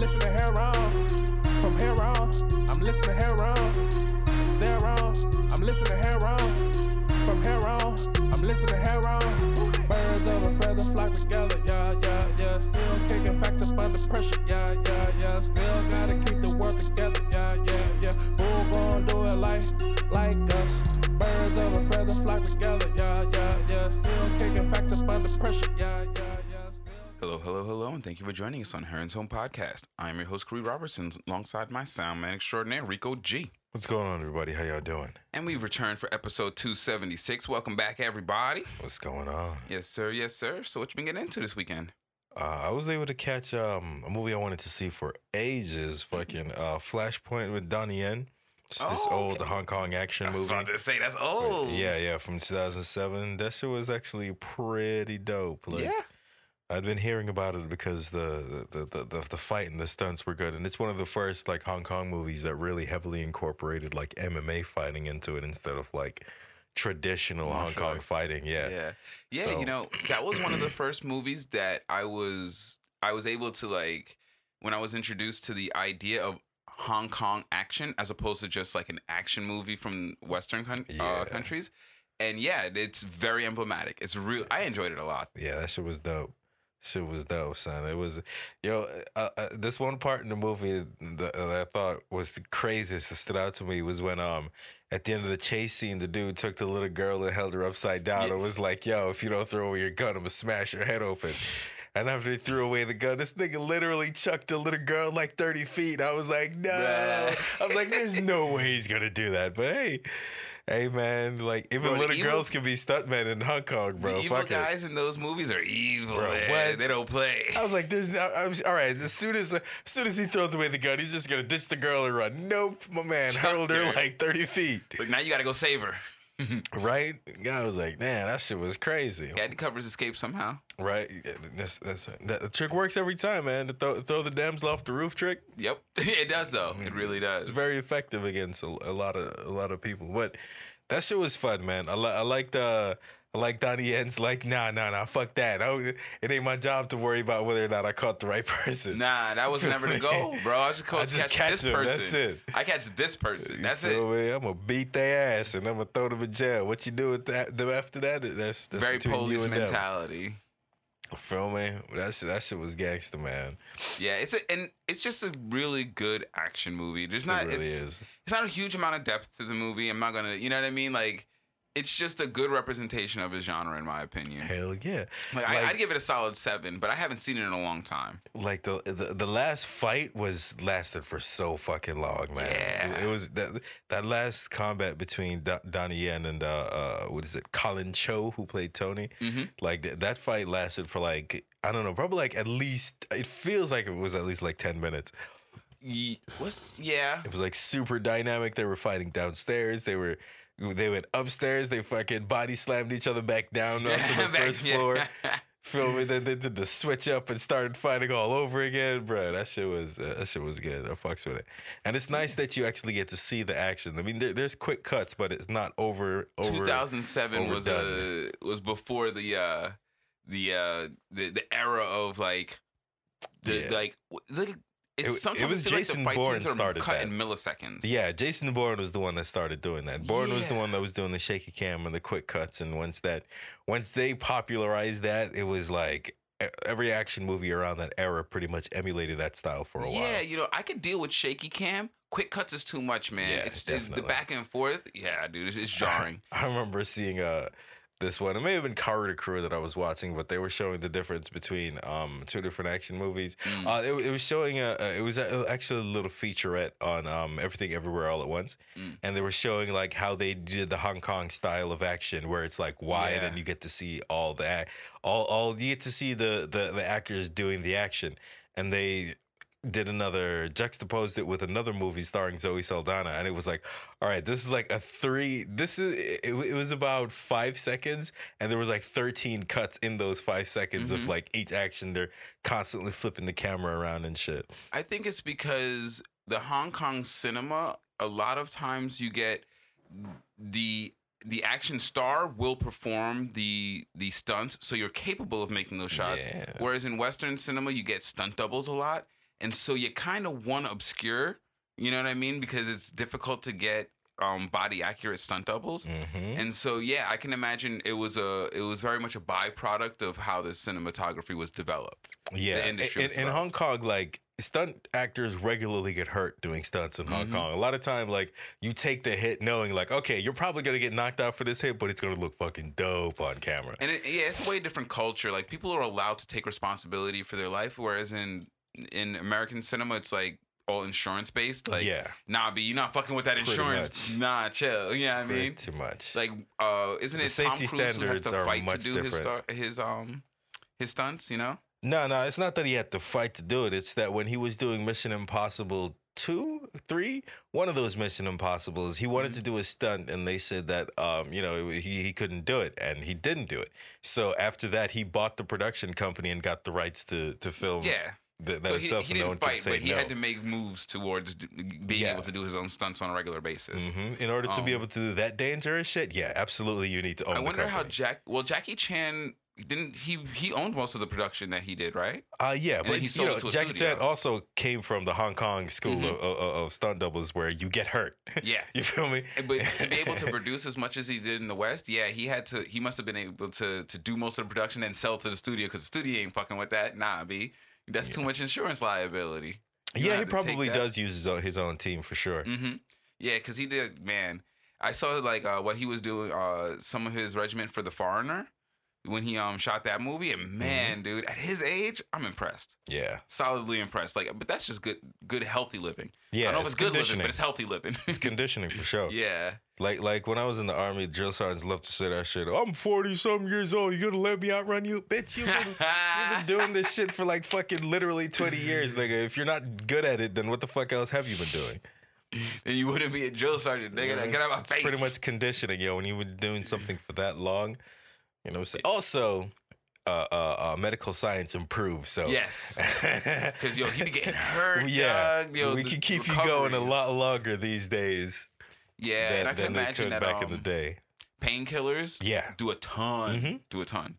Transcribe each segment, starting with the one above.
listening here on. From here on, I'm listening here on. There on, I'm listening here on. From here on, I'm listening here on. Birds of a hello, and thank you for joining us on Heron's Home Podcast. I'm your host, Corey Robertson, alongside my sound man extraordinaire, Rico G. What's going on, everybody? How y'all doing? And we've returned for episode 276. Welcome back, everybody. What's going on? Yes, sir, yes, sir. So, what you been getting into this weekend? Uh, I was able to catch um, a movie I wanted to see for ages. Fucking uh, Flashpoint with Donnie Yen. It's this Oh, old okay. Hong Kong action movie. I was movie. about to say, that's old. Yeah, yeah, from 2007. That shit was actually pretty dope. Like, Yeah. I'd been hearing about it because the the, the the the fight and the stunts were good, and it's one of the first like Hong Kong movies that really heavily incorporated like MMA fighting into it instead of like traditional Hong Kong arts. fighting. Yeah, Yeah. Yeah, So- you know, that was one of the first movies that I was I was able to like when I was introduced to the idea of Hong Kong action as opposed to just like an action movie from Western coun- Yeah. uh, countries. And yeah, it's very emblematic. It's real. I enjoyed it a lot. Yeah, that shit was dope. Shit was dope, son. It was, yo, uh, uh, this one part in the movie that, that I thought was the craziest that stood out to me was when, um, at the end of the chase scene, the dude took the little girl and held her upside down Yeah. and was like, yo, if you don't throw away your gun, I'm gonna smash your head open. And after he threw away the gun, this nigga literally chucked the little girl like 30 feet. I was like, no. Bruh. I was like, there's no way he's gonna do that. But hey, hey man, like even Bro, little evil- girls can be stuntmen in Hong Kong, bro. the evil Fuck it. guys in those movies are evil. Bro, man. what? They don't play. I was like, "There's no." Was, all right. As soon as, as soon as he throws away the gun, he's just gonna ditch the girl and run. Nope, my man hurled her like thirty feet. Like now you got to go save her. Right? I was like, "Man, that shit was crazy." He had to cover his escape somehow. Right? That's, that's, that the trick works every time, man. The throw, throw the damsel off the roof trick. Yep, it does though. It really does. It's very effective against a, a lot of a lot of people. But that shit was fun, man. I, li- I liked uh, like Donnie Yen's like, nah, nah, nah, fuck that. I, it ain't my job to worry about whether or not I caught the right person. Nah, that was never the goal, bro. I just, I just catch, catch this them, person. that's it. I catch this person. That's it. me? I'm gonna beat their ass and I'm gonna throw them in jail. What you do with that them after that? That's that's Very police and them. mentality. Feel me? That shit, that shit was gangster, man. Yeah, it's a and it's just a really good action movie. There's not really it's, is. it's not a huge amount of depth to the movie. I'm not gonna you know what I mean? Like it's just a good representation of his genre in my opinion. Hell yeah! Like, I, I'd give it a solid seven, but I haven't seen it in a long time. like the, the the last fight was lasted for so fucking long, man. Yeah. It, it was that that last combat between Do- Donnie Yen and uh, uh what is it, Collin Chou, who played Tony. Mhm. Like th- that fight lasted for like I don't know, probably like at least it feels like it was at least like ten minutes. Ye- yeah? It was like super dynamic. They were fighting downstairs. They were they went upstairs. They fucking body slammed each other back down onto the Back- first floor. Me? Then they did the switch up and started fighting all over again, bro. That shit was uh, that shit was good. I fucks with it, and it's nice that you actually get to see the action. I mean, there, there's quick cuts, but it's not over. over 2007 was uh, overdone. was before the uh the uh the, the era of like the Yeah. like look it's It- it sometimes was feel like Jason Bourne scenes started cut that. in milliseconds. Yeah, Jason Bourne was the one that started doing that. Bourne was the one that was doing the shaky cam and the quick cuts. And once that, once they popularized that, it was like every action movie around that era pretty much emulated that style for a while. Yeah, you know, I could deal with shaky cam. Quick cuts is too much, man. Yeah, it's, it's the definitely. back and forth. Yeah, dude, it's, it's jarring. I remember seeing uh this one. It may have been Corridor Crew that I was watching, but they were showing the difference between um two different action movies. Mm. Uh, it, it was showing a, a it was actually a little featurette on um everything everywhere all at once, Mm. and they were showing like how they did the Hong Kong style of action, where it's like wide Yeah. and you get to see all the all all you get to see the the the actors doing the action, and they did another juxtaposed it with another movie starring Zoe Saldana and it was like all right this is like a three this is it, it was about 5 seconds and there was like 13 cuts in those 5 seconds Mhm. of like each action they're constantly flipping the camera around and shit I think it's because the Hong Kong cinema, a lot of times you get the the action star will perform the the stunts, so you're capable of making those shots. Yeah. Whereas in Western cinema, you get stunt doubles a lot, and so you kind of want to obscure. You know what I mean? Because it's difficult to get um, body accurate stunt doubles. hmm And so yeah, I can imagine it was a it was very much a byproduct of how the cinematography was developed. Yeah, industry in, as in. Hong Kong, like stunt actors regularly get hurt doing stunts in Hong Mhm. Kong. A lot of time, like you take the hit knowing, like, okay, you're probably gonna get knocked out for this hit, but it's gonna look fucking dope on camera. And it, yeah, it's a way different culture. Like people are allowed to take responsibility for their life, whereas in in American cinema, it's like all insurance based. Like, yeah, nah, B, you're not fucking with that Pretty insurance. much. Nah, chill. You know what I mean? too much. Like, uh, isn't The it Tom safety Cruise who has standards to are fight to much do his different. his um his stunts? You know? No, no, it's not that he had to fight to do it. It's that when he was doing Mission Impossible two, three, one of those Mission Impossibles, he wanted to do a stunt, and they said that um, you know, he he couldn't do it, and he didn't do it. So after that, he bought the production company and got the rights to to film Yeah. Th- that So he, himself. he didn't could fight, but he no. had to make moves towards d- being Yeah. able to do his own stunts on a regular basis. Mhm. In order to be Um, able to do that dangerous shit, yeah, absolutely, you need to own. It i wonder how. Jack. Well, Jackie Chan didn't he he owned most of the production that he did, right? Uh, yeah, then but he you sold know, it to a Jackie. Chan also came from the Hong Kong school Mhm. of, of, of stunt doubles where you get hurt. Yeah. you feel me? But to be able to produce as much as he did in the West, yeah, he had to. He must have been able to to do most of the production and sell to the studio because the studio ain't fucking with that. Nah, b, that's too much insurance liability. You yeah, he probably does use his own, his own team for sure. hmm Yeah, because he did. Man, I saw like uh, what he was doing. Uh, some of his regiment for the Foreigner when he um shot that movie, and man, dude, at his age, I'm impressed. Yeah, Solidly impressed. Like, but that's just good, good, healthy living. yeah. I don't know if it's, good living, but it's healthy living. It's conditioning for sure. yeah. Like like when I was in the army, drill sergeants love to say that shit. I'm 40 some years old. You gonna let me outrun you, bitch? You've been, you've been doing this shit for like fucking literally 20 years, nigga. If you're not good at it, then what the fuck else have you been doing? then you wouldn't be a drill sergeant, nigga. Yeah, Get out of my it's, face. pretty much conditioning, yo. When you've been doing something for that long, you know what I'm saying? Also, uh, uh, uh, medical science improves. So Yes. Because yo, he be getting hurt. yeah, dog. Yo, we can keep you going a lot longer these days Yeah, than, and I can imagine that back in the um, day. painkillers Yeah, do a ton. Mhm. Do a ton.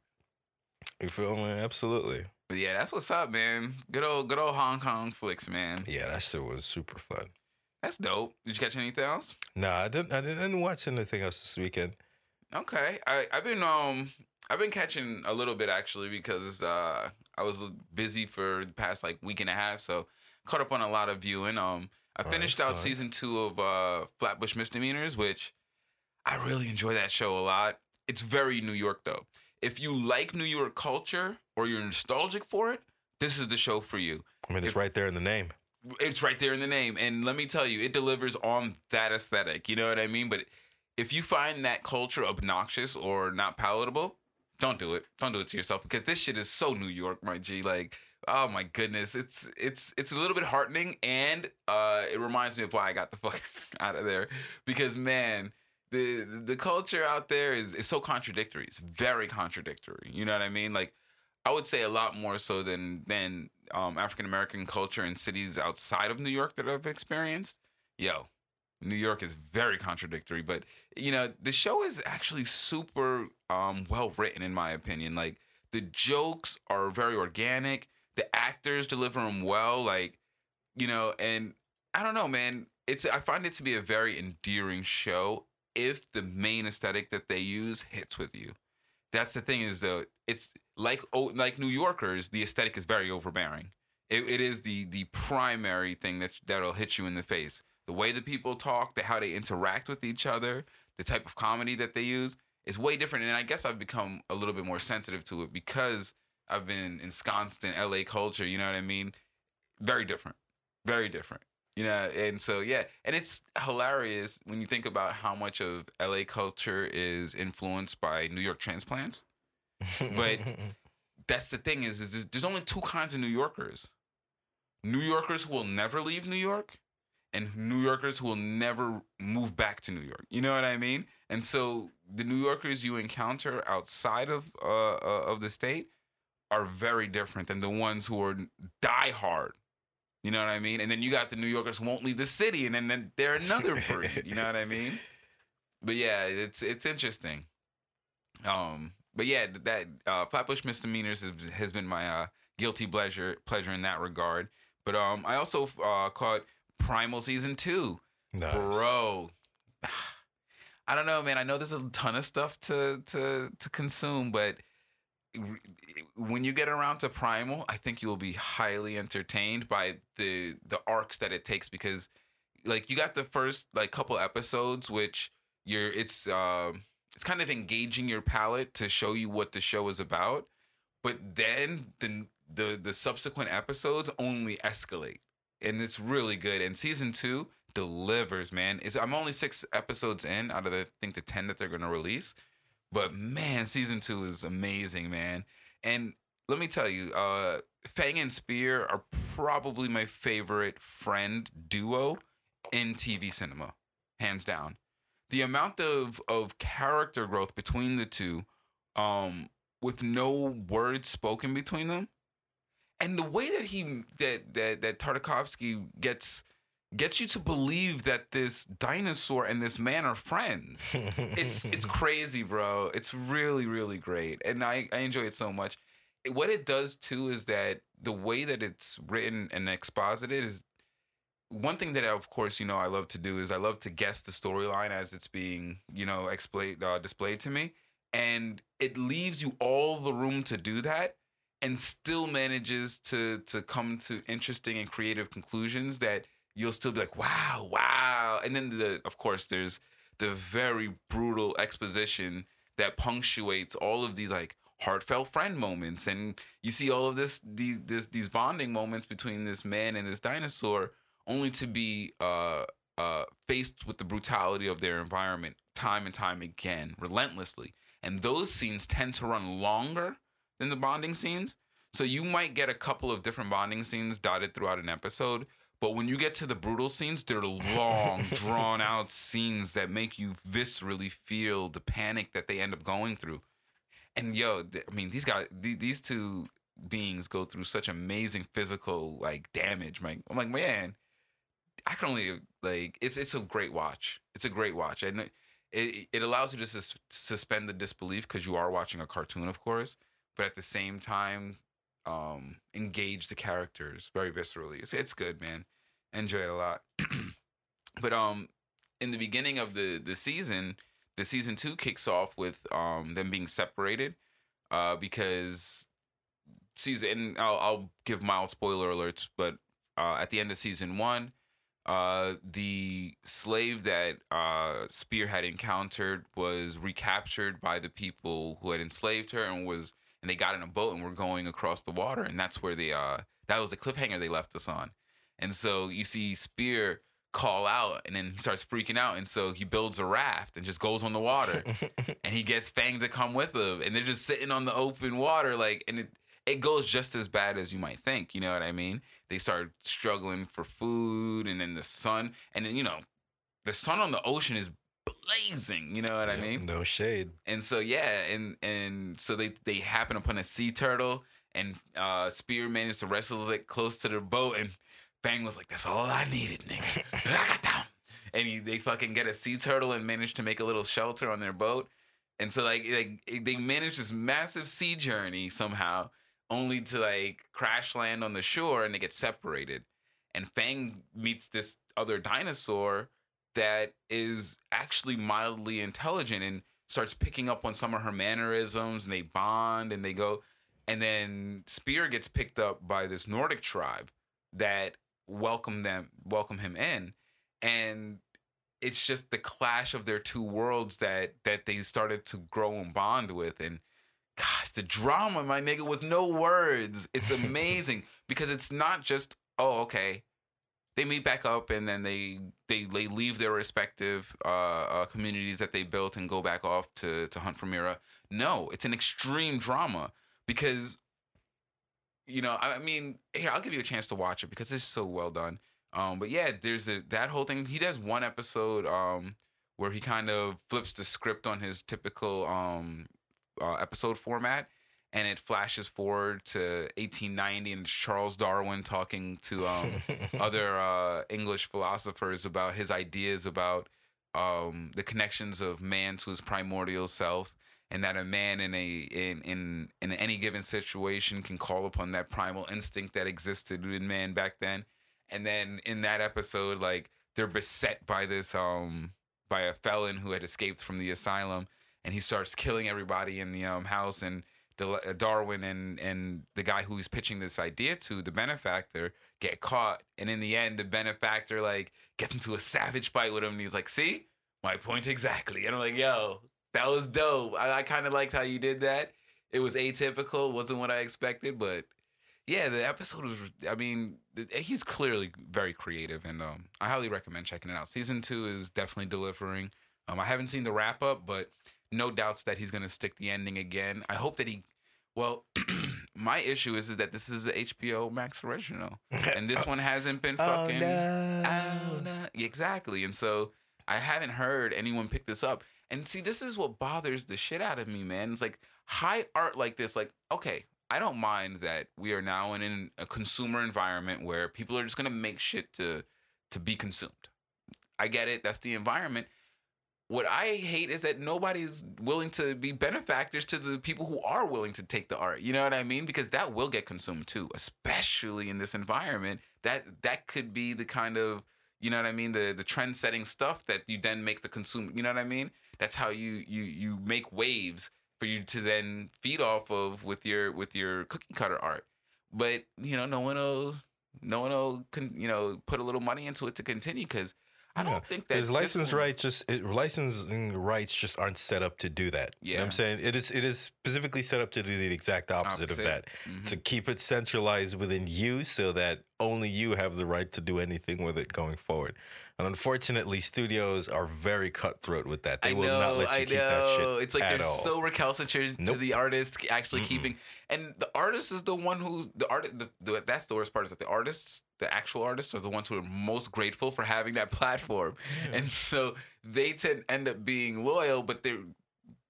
you feel me? Absolutely. But yeah, that's what's up, man. Good old, good old Hong Kong flicks, man. Yeah, that shit was super fun. That's dope. Did you catch anything else? Nah, I didn't. I didn't watch anything else this weekend. Okay, I I've been um I've been catching a little bit actually because uh I was busy for the past like week and a half, so caught up on a lot of viewing. Um, I finished out alright. season two of uh Flatbush Misdemeanors, which I really enjoy that show a lot. It's very New York though. If you like New York culture or you're nostalgic for it, this is the show for you. I mean, it's If- right there in the name. It's right there in the name. And let me tell you, it delivers on that aesthetic. You know what I mean? But if you find that culture obnoxious or not palatable, don't do it. Don't do it to yourself because this shit is so New York, my G. Like, oh my goodness. It's it's it's a little bit heartening and uh it reminds me of why I got the fuck out of there. Because man, the the culture out there is, is so contradictory. It's very contradictory. You know what I mean? Like I would say a lot more so than than um, African American culture in cities outside of New York that I've experienced. Yo, New York is very contradictory, but you know the show is actually super um, well written in my opinion. Like the jokes are very organic. The actors deliver them well. Like you know, and I don't know, man. It's I find it to be a very endearing show if the main aesthetic that they use hits with you. That's the thing is though, it's like like New Yorkers, the aesthetic is very overbearing. It, it is the the primary thing that that'll hit you in the face. The way that people talk, the how they interact with each other, the type of comedy that they use is way different. And I guess I've become a little bit more sensitive to it because I've been ensconced in LA culture. You know what I mean? Very different, very different. You know, and so yeah, and it's hilarious when you think about how much of LA culture is influenced by New York transplants. But- That's the thing is, is there's only two kinds of New Yorkers: New Yorkers who will never leave New York, and New Yorkers who will never move back to New York. You know what I mean? And so the New Yorkers you encounter outside of uh, uh, of the state are very different than the ones who are die hard. You know what I mean? And then you got the New Yorkers who won't leave the city, and then, they're another breed. You know what I mean? But yeah, it's it's interesting. Um, but yeah, that uh, Flatbush Misdemeanors has, has been my uh, guilty pleasure pleasure in that regard. But But um, I also uh, caught Primal season two, Nice. bro. I don't know, man. I know there's a ton of stuff to to to consume, but when you get around to Primal, I think you'll be highly entertained by the the arcs that it takes because like you got the first like couple episodes which you're it's um it's kind of engaging your palate to show you what the show is about, but then the the the subsequent episodes only escalate and it's really good and season 2 delivers, man. It's I'm only 6 episodes in out of the I think the 10 that they're to release. But man, season 2 is amazing, man. And let me tell you, uh Fang and Spear are probably my favorite friend duo in TV cinema, hands down. The amount of of character growth between the two, um, with no words spoken between them, and the way that he that that that Tartakovsky gets gets you to believe that this dinosaur and this man are friends. It's it's crazy, bro. It's really really great, and I I enjoy it so much. What it does too is that the way that it's written and exposited is one thing that I, of course you know I love to do is I love to guess the storyline as it's being you know explained uh, displayed to me, and it leaves you all the room to do that, and still manages to to come to interesting and creative conclusions that you'll still be like wow wow, and then the of course there's the very brutal exposition that punctuates all of these like heartfelt friend moments and you see all of this these this, these bonding moments between this man and this dinosaur only to be uh, uh, faced with the brutality of their environment time and time again, relentlessly. And those scenes tend to run longer than the bonding scenes. So you might get a couple of different bonding scenes dotted throughout an episode. But when you get to the brutal scenes, they're long, drawn out scenes that make you viscerally feel the panic that they end up going through. And yo, th- I mean, these guys, th- these two beings go through such amazing physical like damage. Man, I'm like, man, I can only like it's it's a great watch. It's a great watch, and it it, it allows you to sus- suspend the disbelief because you are watching a cartoon, of course, but at the same time, um, engage the characters very viscerally. It's it's good, man. Enjoy it a lot. but um, in the beginning of the the season, the season two kicks off with um them being separated, uh, because season and I'll, I'll give mild spoiler alerts, but uh, at the end of season one uh, the slave that uh, Spear had encountered was recaptured by the people who had enslaved her and was and they got in a boat and were going across the water and that's where they uh that was the cliffhanger they left us on. And so you see Spear call out and then he starts freaking out and so he builds a raft and just goes on the water and he gets Fang to come with him and they're just sitting on the open water like and it it goes just as bad as you might think, you know what I mean? They start struggling for food and then the sun and then you know the sun on the ocean is blazing, you know what I mean? No shade. And so yeah, and and so they they happen upon a sea turtle and uh Spear managed to wrestle it close to the boat and Fang was like, That's all I needed, nigga. and he, they fucking get a sea turtle and manage to make a little shelter on their boat. And so like like they manage this massive sea journey somehow, only to like crash land on the shore and they get separated. And Fang meets this other dinosaur that is actually mildly intelligent and starts picking up on some of her mannerisms and they bond and they go and then Spear gets picked up by this Nordic tribe that welcome them welcome him in. And it's just the clash of their two worlds that that they started to grow and bond with. And gosh the drama my nigga with no words. It's amazing because it's not just oh okay they meet back up and then they they, they leave their respective uh, uh, communities that they built and go back off to to hunt for Mira. No, it's an extreme drama because you know I mean here I'll give you a chance to watch it because it's so well done. Um, but yeah, there's a, that whole thing. He does one episode um, where he kind of flips the script on his typical um, uh, episode format and it flashes forward to 1890 and it's Charles Darwin talking to um, other uh, English philosophers about his ideas about um, the connections of man to his primordial self and that a man in a in in in any given situation can call upon that primal instinct that existed in man back then. And then in that episode, like they're beset by this um by a felon who had escaped from the asylum, and he starts killing everybody in the um house and. The, uh, Darwin and and the guy who's pitching this idea to, the benefactor, get caught, and in the end, the benefactor like gets into a savage fight with him, and he's like, "See, my point exactly." And I'm like, "Yo, that was dope. I, I kind of liked how you did that. It was atypical, wasn't what I expected, but yeah, the episode was. I mean, he's clearly very creative, and um, I highly recommend checking it out. Season two is definitely delivering. Um, I haven't seen the wrap up, but no doubts that he's gonna stick the ending again. I hope that he. Well, my issue is, is that this is a HBO Max original, and this one hasn't been oh, fucking. Oh, no. Exactly. And so I haven't heard anyone pick this up. And see, this is what bothers the shit out of me, man. It's like high art like this, like, okay, I don't mind that we are now in an, a consumer environment where people are just gonna make shit to to be consumed. I get it, that's the environment. What I hate is that nobody's willing to be benefactors to the people who are willing to take the art. You know what I mean? Because that will get consumed too, especially in this environment. That that could be the kind of you know what I mean, the the trend setting stuff that you then make the consumer. You know what I mean? That's how you you you make waves for you to then feed off of with your with your cookie cutter art. But you know, no one will no one will con, you know put a little money into it to continue because I don't Yeah, think that Because license rights just it, licensing rights just aren't set up to do that. You know what Yeah. I'm saying? It is it is specifically set up to do the exact opposite, of Opposite. that. Mhm. To keep it centralized within you so that only you have the right to do anything with it going forward. And unfortunately, studios are very cutthroat with that. They I will know, not let you I keep know. that shit. It's like they're all. so recalcitrant to the artist actually Mm-mm. keeping, and the artist is the one who the art. The, the, that's the worst part is that the artists, the actual artists, are the ones who are most grateful for having that platform, and so they tend end up being loyal, but they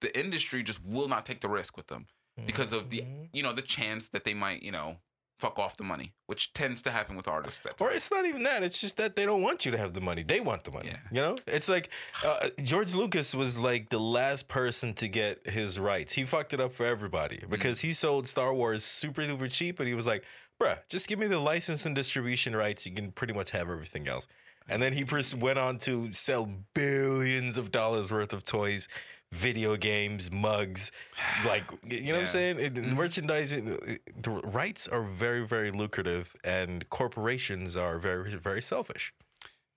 the industry just will not take the risk with them because of the Mhm. you know the chance that they might you know fuck off the money, which tends to happen with artists. Or it's not even that. It's just that they don't want you to have the money. They want the money. Yeah. You know, it's like uh, George Lucas was like the last person to get his rights. He fucked it up for everybody Mm. because he sold Star Wars super duper cheap, and he was like, "Bruh, just give me the license and distribution rights. You can pretty much have everything else." And then he pers- went on to sell billions of dollars worth of toys, video games, mugs, like you know what I'm saying? It, Mhm. Merchandising, the rights are very, very lucrative, and corporations are very, very selfish.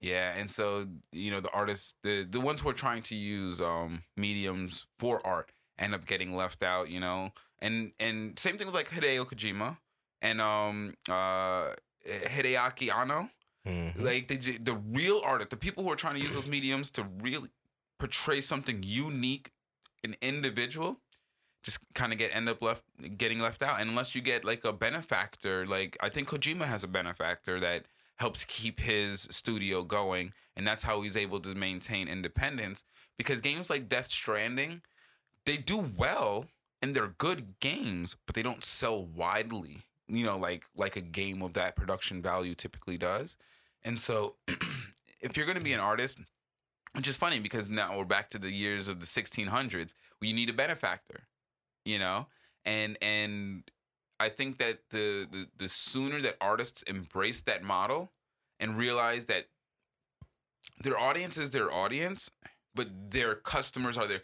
Yeah, and so you know the artists, the the ones who are trying to use um mediums for art end up getting left out. You know, and and same thing with like Hideo Kojima and um uh Hideaki Anno. Mhm. Like the the real artist, the people who are trying to use those mediums to really portray something unique and individual, just kind of get end up left getting left out. And unless you get like a benefactor, like I think Kojima has a benefactor that helps keep his studio going, and that's how he's able to maintain independence. Because games like Death Stranding, they do well and they're good games, but they don't sell widely. You know, like like a game of that production value typically does. And so, if you're going to be an artist, which is funny because now we're back to the years of the 1600s, where you need a benefactor, you know, and and I think that the the, the sooner that artists embrace that model and realize that their audience is their audience, but their customers are their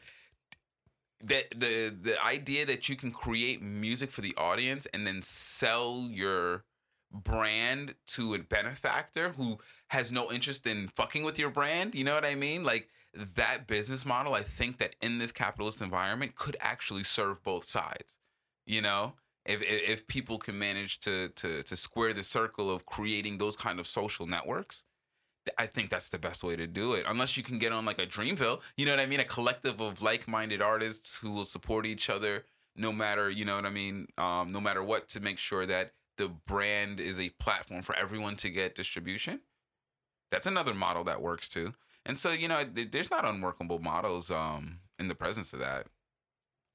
that the the idea that you can create music for the audience and then sell your brand to a benefactor who has no interest in fucking with your brand, you know what I mean? Like that business model, I think that in this capitalist environment could actually serve both sides. You know, if if, people can manage to to to square the circle of creating those kind of social networks, I think that's the best way to do it. Unless you can get on like a Dreamville, you know what I mean? A collective of like-minded artists who will support each other no matter, you know what I mean? Um, no matter what to make sure that the brand is a platform for everyone to get distribution. That's another model that works too. And so, you know, there's not unworkable models um in the presence of that.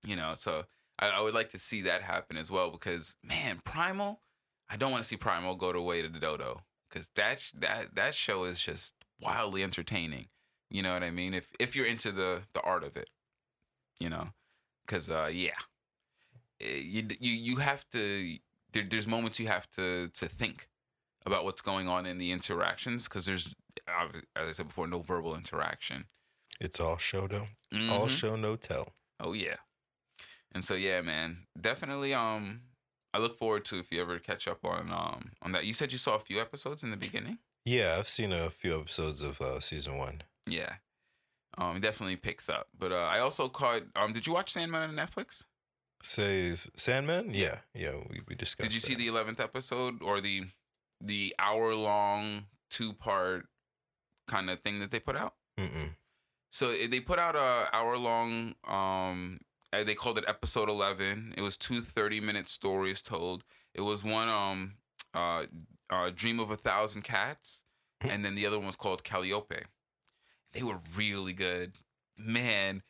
You know, so I, I would like to see that happen as well because man, Primal, I don't want to see Primal go to way to the dodo because that that that show is just wildly entertaining. You know what I mean? If if you're into the the art of it, you know. because uh, yeah, Eh, you you you have to. There, there's moments you have to to think about what's going on in the interactions because there's, uh, as I said before, no verbal interaction. It's all show though. All Mhm. show no tell. Oh yeah. And so yeah, man, definitely. Um, I look forward to if you ever catch up on um on that. You said you saw a few episodes in the beginning. Yeah, I've seen a few episodes of uh, season one. Yeah. Um, it definitely picks up. But uh, I also caught. Um, did you watch Sandman on Netflix? Says Sandman. Yeah, yeah. We, we discussed. Did you see the eleventh episode or the the hour long two part kind of thing that they put out? Mm-mm. So eh, they put out a hour long. Um, eh, they called it episode eleven. It was two 30 minute stories told. It was one um uh, uh Dream of a Thousand Cats, and then the other one was called Calliope. They were really good, man.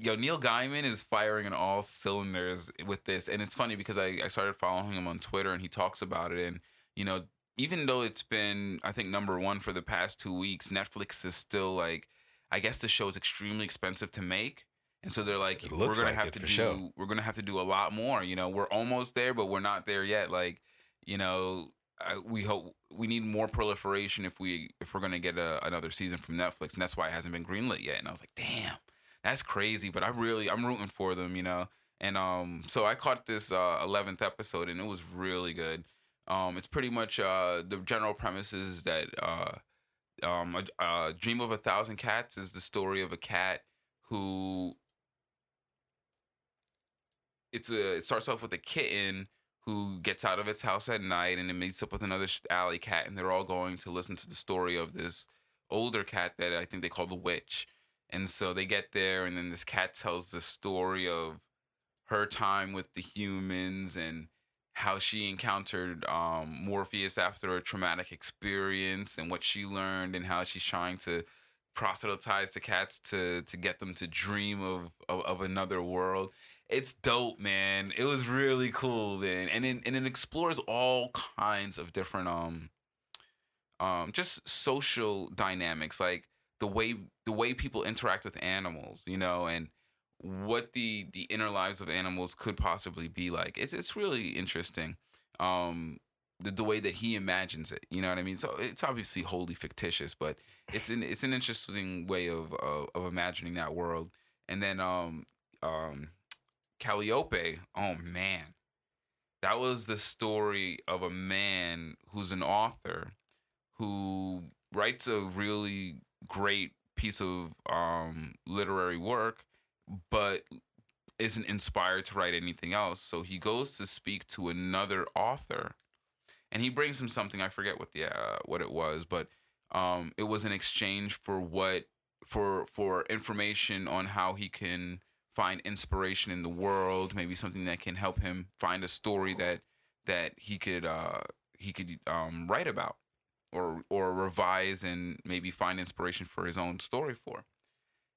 Yo, Neil Gaiman is firing on all cylinders with this, and it's funny because I, I started following him on Twitter, and he talks about it, and you know, even though it's been I think number one for the past two weeks, Netflix is still like, I guess the show is extremely expensive to make, and so they're like, we're gonna like have to do, sure. we're gonna have to do a lot more. You know, we're almost there, but we're not there yet. Like, you know, I, we hope we need more proliferation if we if we're gonna get a, another season from Netflix, and that's why it hasn't been greenlit yet. And I was like, damn, that's crazy. But I really I'm rooting for them, you know. And um, so I caught this uh, 11th episode, and it was really good. Um, it's pretty much uh, the general premise is that uh, um, a, a Dream of a Thousand Cats is the story of a cat who it's a it starts off with a kitten who gets out of its house at night and it meets up with another alley cat and they're all going to listen to the story of this older cat that I think they call the witch. And so they get there and then this cat tells the story of her time with the humans and how she encountered um, Morpheus after a traumatic experience and what she learned and how she's trying to proselytize the cats to to get them to dream of of, of another world. It's dope, man. It was really cool, man, and it, and it explores all kinds of different um um just social dynamics, like the way the way people interact with animals, you know, and what the the inner lives of animals could possibly be like. It's it's really interesting. Um the, the way that he imagines it, you know what I mean? So it's obviously wholly fictitious, but it's an it's an interesting way of of, of imagining that world. And then um um Calliope, oh man. That was the story of a man who's an author who writes a really great piece of um literary work but isn't inspired to write anything else. So he goes to speak to another author, and he brings him something. I forget what the uh, what it was, but um, it was an exchange for what for for information on how he can find inspiration in the world. Maybe something that can help him find a story that that he could uh, he could um, write about or or revise and maybe find inspiration for his own story for.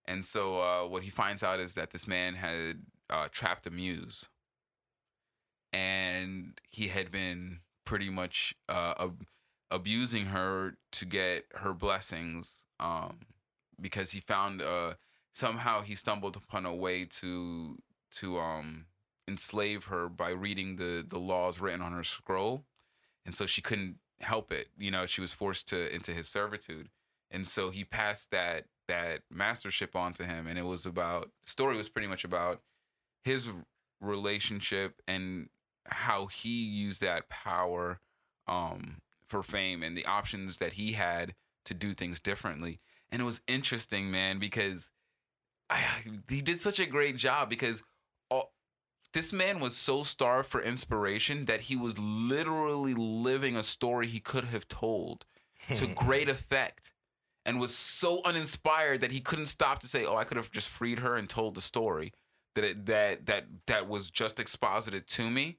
And so uh, what he finds out is that this man had uh, trapped a muse, and he had been pretty much uh, ab- abusing her to get her blessings, um, because he found uh, somehow he stumbled upon a way to to um, enslave her by reading the the laws written on her scroll, and so she couldn't help it. You know, she was forced to into his servitude, and so he passed that that mastership on to him and it was about the story was pretty much about his relationship and how he used that power um for fame and the options that he had to do things differently and it was interesting man because I, he did such a great job because this man was so starved for inspiration that he was literally living a story he could have told to great effect and was so uninspired that he couldn't stop to say, "Oh, I could have just freed her and told the story that it, that that that was just exposited to me,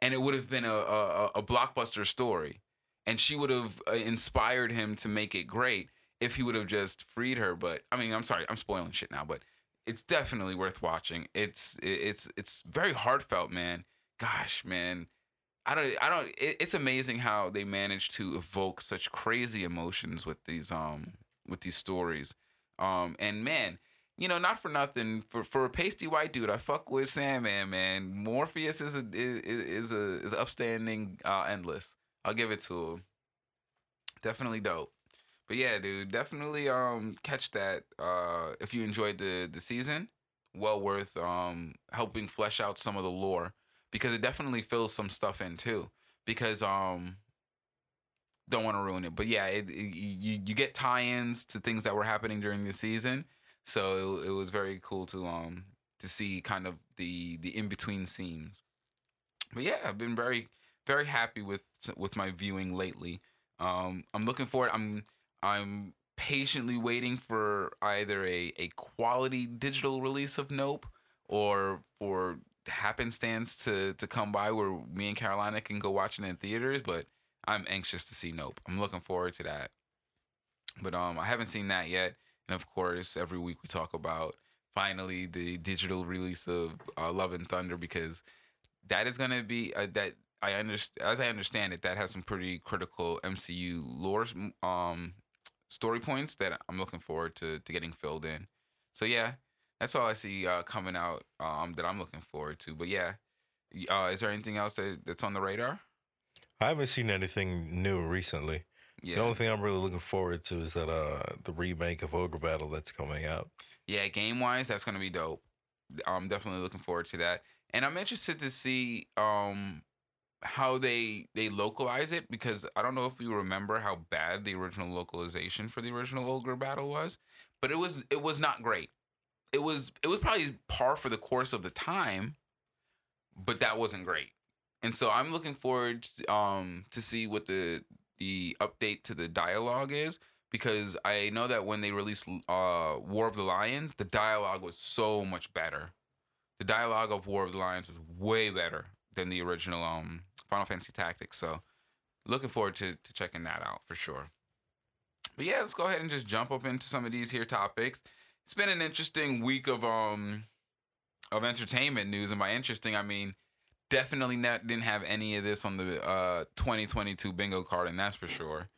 and it would have been a a, a blockbuster story, and she would have uh, inspired him to make it great if he would have just freed her." But I mean, I'm sorry, I'm spoiling shit now, but it's definitely worth watching. It's it's it's very heartfelt, man. Gosh, man. I don't I don't it, it's amazing how they manage to evoke such crazy emotions with these um with these stories. Um and man, you know, not for nothing, for for a pasty white dude, I fuck with Sandman, man. Morpheus is a is, is a is upstanding uh, endless. I'll give it to him. Definitely dope. But yeah, dude, definitely um catch that uh if you enjoyed the the season. Well worth um helping flesh out some of the lore because it definitely fills some stuff in too. Because um don't want to ruin it, but yeah, it, it, you you get tie-ins to things that were happening during the season, so it, it was very cool to um to see kind of the the in between scenes. But yeah, I've been very very happy with with my viewing lately. Um, I'm looking forward. I'm I'm patiently waiting for either a a quality digital release of Nope or for happenstance to to come by where me and Carolina can go watch it in theaters. But I'm anxious to see Nope. I'm looking forward to that. But um, I haven't seen that yet. And of course, every week we talk about finally the digital release of uh, Love and Thunder because that is gonna be uh, that I understand as I understand it that has some pretty critical MCU lore um story points that I'm looking forward to to getting filled in. So yeah, that's all I see uh, coming out um that I'm looking forward to. But yeah, uh, is there anything else that, that's on the radar? I haven't seen anything new recently. Yeah. The only thing I'm really looking forward to is that uh the remake of Ogre Battle that's coming out. Yeah, game wise, that's gonna be dope. I'm definitely looking forward to that, and I'm interested to see um how they they localize it because I don't know if you remember how bad the original localization for the original Ogre Battle was, but it was it was not great. It was it was probably par for the course of the time, but that wasn't great. And so I'm looking forward um to see what the the update to the dialogue is because I know that when they released uh, War of the Lions, the dialogue was so much better. The dialogue of War of the Lions was way better than the original um, Final Fantasy Tactics. So, looking forward to, to checking that out for sure. But yeah, let's go ahead and just jump up into some of these here topics. It's been an interesting week of um of entertainment news, and by interesting, I mean definitely not didn't have any of this on the uh 2022 bingo card, and that's for sure.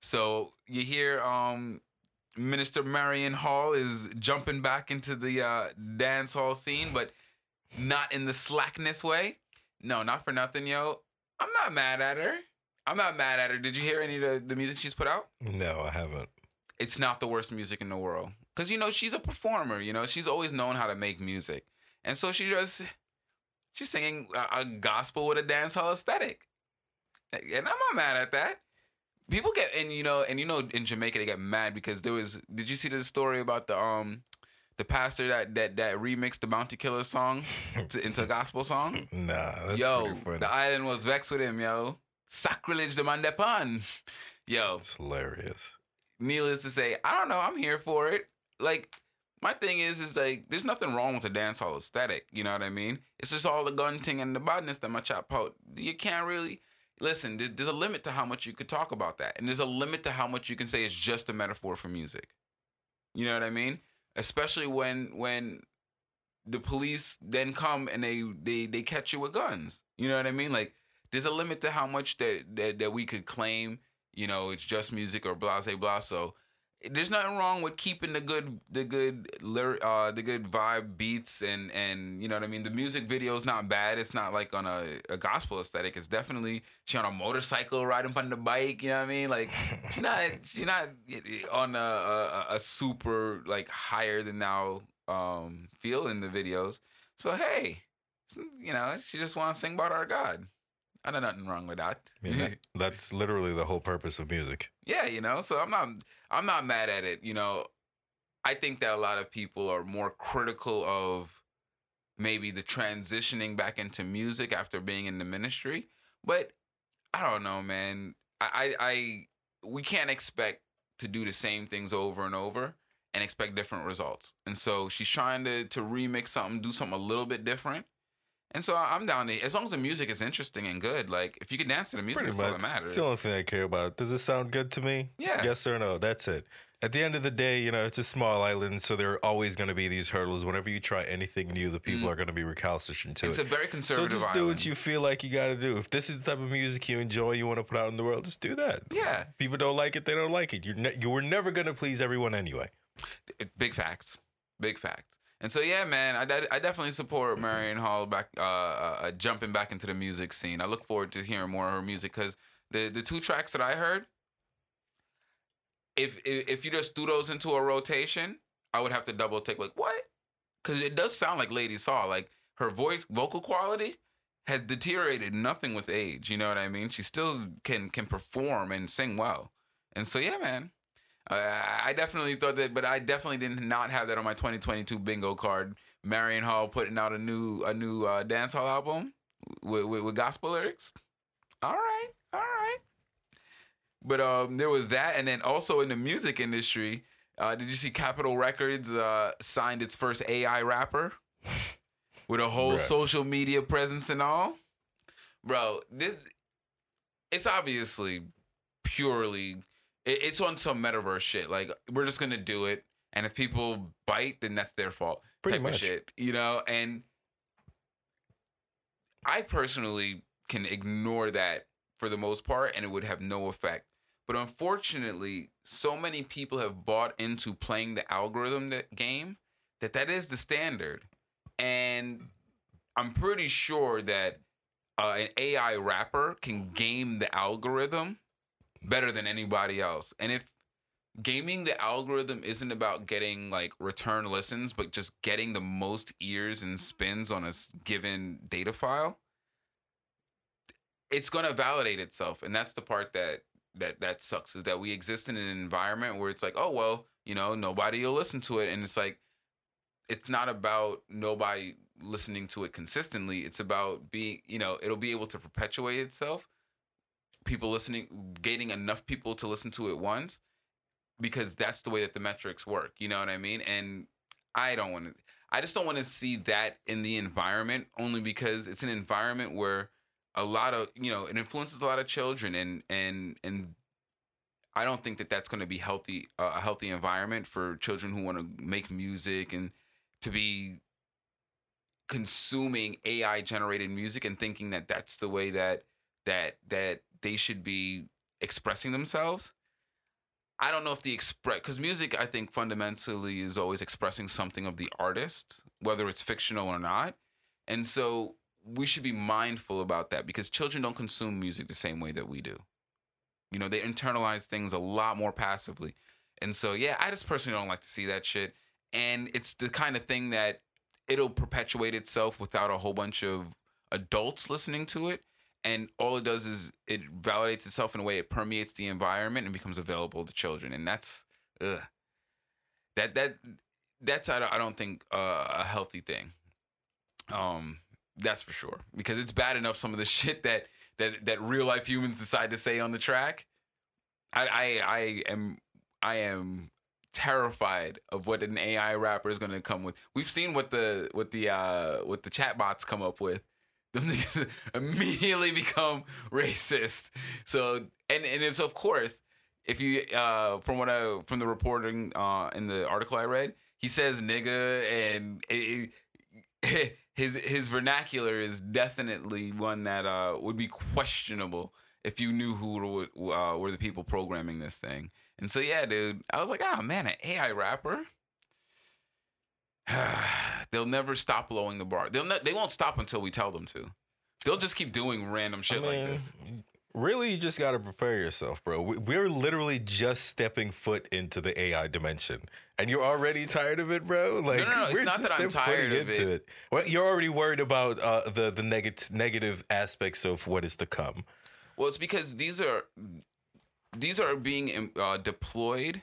So you hear um Minister Marion Hall is jumping back into the uh dance hall scene, but not in the slackness way. No, not for nothing, yo. I'm not mad at her. I'm not mad at her. Did you hear any of the, the music she's put out? No, I haven't. It's not the worst music in the world. Cause you know, she's a performer, you know, she's always known how to make music. And so she just she's singing a, a gospel with a dance hall aesthetic. And I'm not mad at that people get and you know and you know in Jamaica they get mad because there was did you see the story about the um the pastor that that that remixed the Bounty Killer song to, into a gospel song? Nah, that's yo, the island was vexed with him, yo. Sacrilege the man depan. Yo, It's hilarious. needless to say, I don't know. I'm here for it. Like my thing is, is like there's nothing wrong with the dancehall aesthetic. You know what I mean? It's just all the gunting and the badness that my chop out. You can't really listen. There's a limit to how much you could talk about that, and there's a limit to how much you can say it's just a metaphor for music. You know what I mean? Especially when when the police then come and they they they catch you with guns. You know what I mean? Like there's a limit to how much that that, that we could claim. You know, it's just music or blah blah. So there's nothing wrong with keeping the good the good uh the good vibe beats and and you know what I mean? The music video is not bad. It's not like on a, a gospel aesthetic. It's definitely she on a motorcycle riding on the bike you know what I mean? Like she's not she's not on a, a a super like higher than now um feel in the videos. So hey you know she just wants to sing about our God. I know nothing wrong with that. I mean, that, that's literally the whole purpose of music. Yeah, you know, so I'm not I'm not mad at it. You know, I think that a lot of people are more critical of maybe the transitioning back into music after being in the ministry. But I don't know, man. I I, I we can't expect to do the same things over and over and expect different results. And so she's trying to to remix something, do something a little bit different. And so I'm down to as long as the music is interesting and good. Like if you can dance to the music, Pretty that's all that matters. It's the only thing I care about. Does it sound good to me? Yeah. Yes or no? That's it. At the end of the day, you know, it's a small island, so there are always going to be these hurdles. Whenever you try anything new, the people are going to be recalcitrant to Mm. It's it. a very conservative. so conservative just do island. what you feel like you got to do. If this is the type of music you enjoy, you want to put out in the world, just do that. Yeah. People don't like it, they don't like it. You're ne- you were never going to please everyone anyway. It- big facts Big fact. And so yeah, man, I, I definitely support Marion Hall back uh, uh, uh, jumping back into the music scene. I look forward to hearing more of her music because the the two tracks that I heard, if, if if you just threw those into a rotation, I would have to double take like what? Because it does sound like Lady Saw. Like her voice vocal quality has deteriorated nothing with age. You know what I mean? She still can can perform and sing well. And so yeah, man. Uh, I definitely thought that, but I definitely did not have that on my 2022 bingo card. Marion Hall putting out a new a new uh, dance hall album with, with, with gospel lyrics. All right, all right. But um, there was that, and then also in the music industry, uh, did you see Capitol Records uh, signed its first AI rapper with a whole Bruh. social media presence and all? Bro, this it's obviously purely it, it's on some metaverse shit. Like we're just gonna do it, and if people bite, then that's their fault. Pretty type much. of shit, you know. And I personally can ignore that for the most part, and it would have no effect. But unfortunately, so many people have bought into playing the algorithm that game that that is the standard, and I'm pretty sure that uh, an AI rapper can game the algorithm better than anybody else. And if gaming the algorithm isn't about getting like return listens, but just getting the most ears and spins on a given data file, it's gonna validate itself, and that's the part that that that sucks is that we exist in an environment where it's like, oh well, you know, nobody will listen to it, and it's like, it's not about nobody listening to it consistently. It's about being, you know, it'll be able to perpetuate itself. People listening, getting enough people to listen to it once, because that's the way that the metrics work. You know what I mean? And I don't want to. I just don't want to see that in the environment, only because it's an environment where a lot of you know it influences a lot of children, and and and I don't think that that's going to be healthy uh, a healthy environment for children who want to make music and to be consuming AI generated music and thinking that that's the way that that that they should be expressing themselves. I don't know if the express because music I think fundamentally is always expressing something of the artist, whether it's fictional or not. And so we should be mindful about that because children don't consume music the same way that we do. You know, they internalize things a lot more passively. And so yeah, I just personally don't like to see that shit. And it's the kind of thing that it'll perpetuate itself without a whole bunch of adults listening to it. And all it does is it validates itself in a way it permeates the environment and becomes available to children. And that's ugh. that that that's I don't, I don't think uh, a healthy thing. Um, that's for sure because it's bad enough some of the shit that that that real life humans decide to say on the track. I I, I am I am terrified of what an AI rapper is going to come with. We've seen what the what the uh what the chatbots come up with. Them niggas immediately become racist. So and and it's of course if you uh from what I from the reporting uh in the article I read, he says nigga and it, it- his his vernacular is definitely one that uh would be questionable if you knew who uh, were the people programming this thing. And so yeah, dude, I was like, oh man, an AI rapper. They'll never stop lowering the bar. They'll ne- they won't stop until we tell them to. They'll just keep doing random shit I mean, like this. really, you just got to prepare yourself, bro. We- We're literally just stepping foot into the AI dimension, and you're already tired of it, bro. Like, no, no, it's we're not just that I'm tired of into it. Well, you're already worried about uh, the the negative negative aspects of what is to come. Well, it's because these are these are being uh, deployed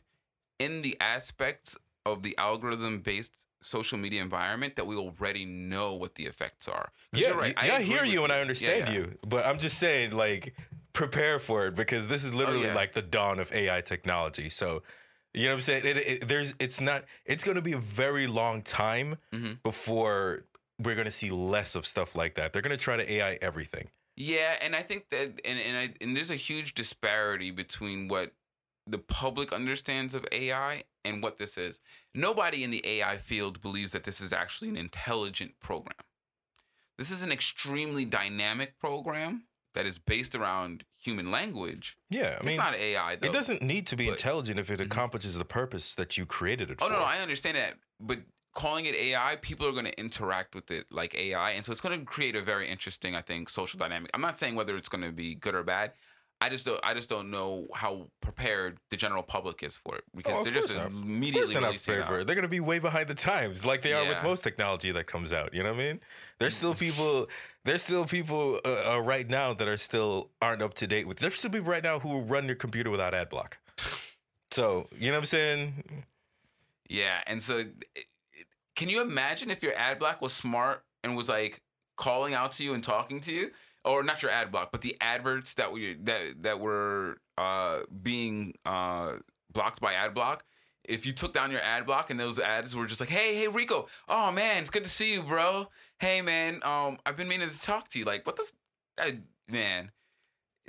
in the aspects of the algorithm based social media environment that we already know what the effects are. Yeah, right. y- yeah, I, hear you and I understand yeah. you, but I'm just saying, like, prepare for it because this is literally yeah. like the dawn of AI technology. So, you know what I'm saying? It, it, there's, it's not, it's going to be a very long time Mhm. before we're going to see less of stuff like that. They're going to try to AI everything. Yeah, and I think that and and, I, and there's a huge disparity between what the public understands of AI and what this is. Nobody in the AI field believes that this is actually an intelligent program. This is an extremely dynamic program that is based around human language. Yeah, I it's mean, not AI though. it doesn't need to be but- intelligent if it Mhm. accomplishes the purpose that you created it Oh for. no, no, I understand that, but calling it AI, people are going to interact with it like AI, and so it's going to create a very interesting, I think, social dynamic. I'm not saying whether it's going to be good or bad. I just don't. I just don't know how prepared the general public is for it because Oh, they're just not. Immediately they're not prepared for it. They're gonna be way behind the times, like they are with most technology that comes out. You know what I mean? There's still people. There's still people uh, uh, right now that are still aren't up to date with. There's still people right now who run your computer without ad block. So you know what I'm saying? Yeah, and so can you imagine if your ad block was smart and was like calling out to you and talking to you, or not your ad block, but the adverts that were that that were uh, being uh, blocked by ad block. If you took down your ad block and those ads were just like, "Hey, hey, Rico, oh man, it's good to see you, bro. Hey, man, um, I've been meaning to talk to you. Like, what the, f- I, man."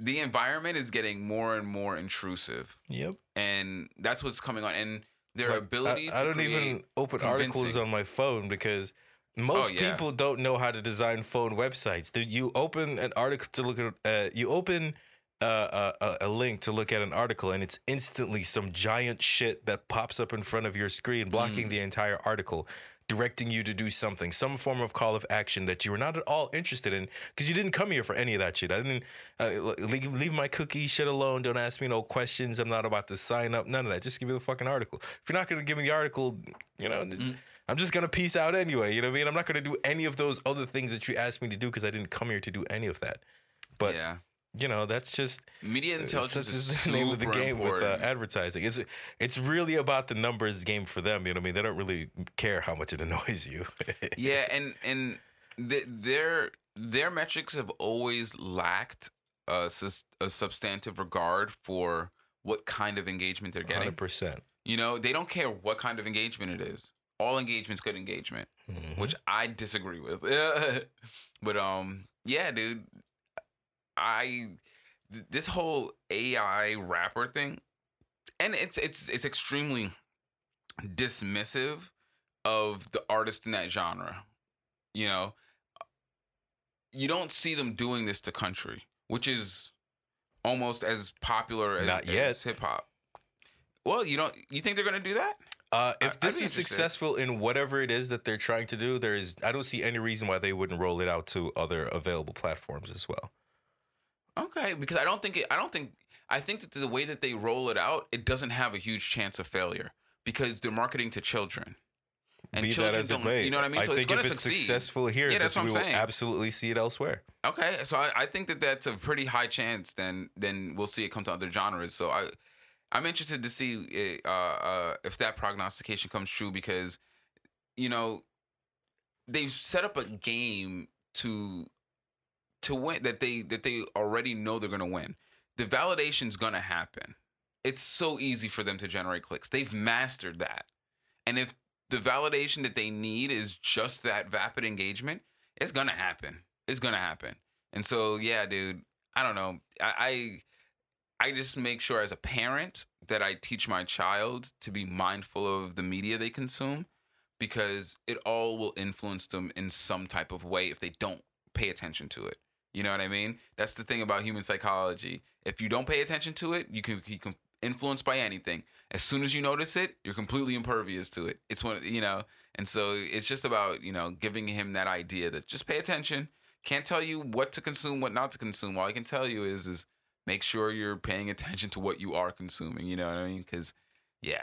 The environment is getting more and more intrusive, Yep. and that's what's coming on. And their Like, ability I, I don't even open articles on my phone because most Oh, yeah. people don't know how to design phone websites. You open an article to look at. Uh, you open uh, a, a, a link to look at an article, and it's instantly some giant shit that pops up in front of your screen, blocking Mm. the entire article. Directing you to do something, some form of call of action that you were not at all interested in, because you didn't come here for any of that shit. I didn't uh, leave, leave my cookie shit alone. Don't ask me no questions. I'm not about to sign up. None of that. Just give me the fucking article. If you're not gonna give me the article, you know, Mm. I'm just gonna peace out anyway. You know what I mean? I'm not gonna do any of those other things that you asked me to do because I didn't come here to do any of that. But yeah, you know, that's just media intelligence just is the name of the game with uh, advertising. It's it's really about the numbers game for them. You know what I mean? They don't really care how much it annoys you. yeah, and and th- their their metrics have always lacked a, sus- a substantive regard for what kind of engagement they're getting. Hundred percent. You know, they don't care what kind of engagement it is. All engagement's good engagement, Mm-hmm. which I disagree with. but um, yeah, dude, I th- this whole AI rapper thing, and it's it's it's extremely dismissive of the artist in that genre. You know, you don't see them doing this to country, which is almost as popular as, as hip hop. Well, you don't. You think they're gonna do that? Uh, if I'd this is successful in whatever it is that they're trying to do, there is I don't see any reason why they wouldn't roll it out to other available platforms as well. Okay, because I don't think it, I don't think I think that the way that they roll it out, it doesn't have a huge chance of failure because they're marketing to children, and Be that children as don't. may, You know what I mean? so think it's going if to succeed. successful here, Yeah, that's what I'm saying. absolutely see it elsewhere. Okay, so I, I think that that's a pretty high chance. Then then we'll see it come to other genres. So I I'm interested to see it, uh, uh, if that prognostication comes true because you know they've set up a game to to win that they that they already know they're gonna win. The validation's gonna happen. It's so easy for them to generate clicks. They've mastered that. And if the validation that they need is just that vapid engagement, it's gonna happen. It's gonna happen. And so yeah, dude, I don't know. I I, I just make sure as a parent that I teach my child to be mindful of the media they consume because it all will influence them in some type of way if they don't pay attention to it. You know what I mean? That's the thing about human psychology. If you don't pay attention to it, you can you can influenced by anything. As soon as you notice it, you're completely impervious to it. It's one, you know, and so it's just about you know giving him that idea that just pay attention. Can't tell you what to consume, what not to consume. All I can tell you is is make sure you're paying attention to what you are consuming. You know what I mean? Because yeah,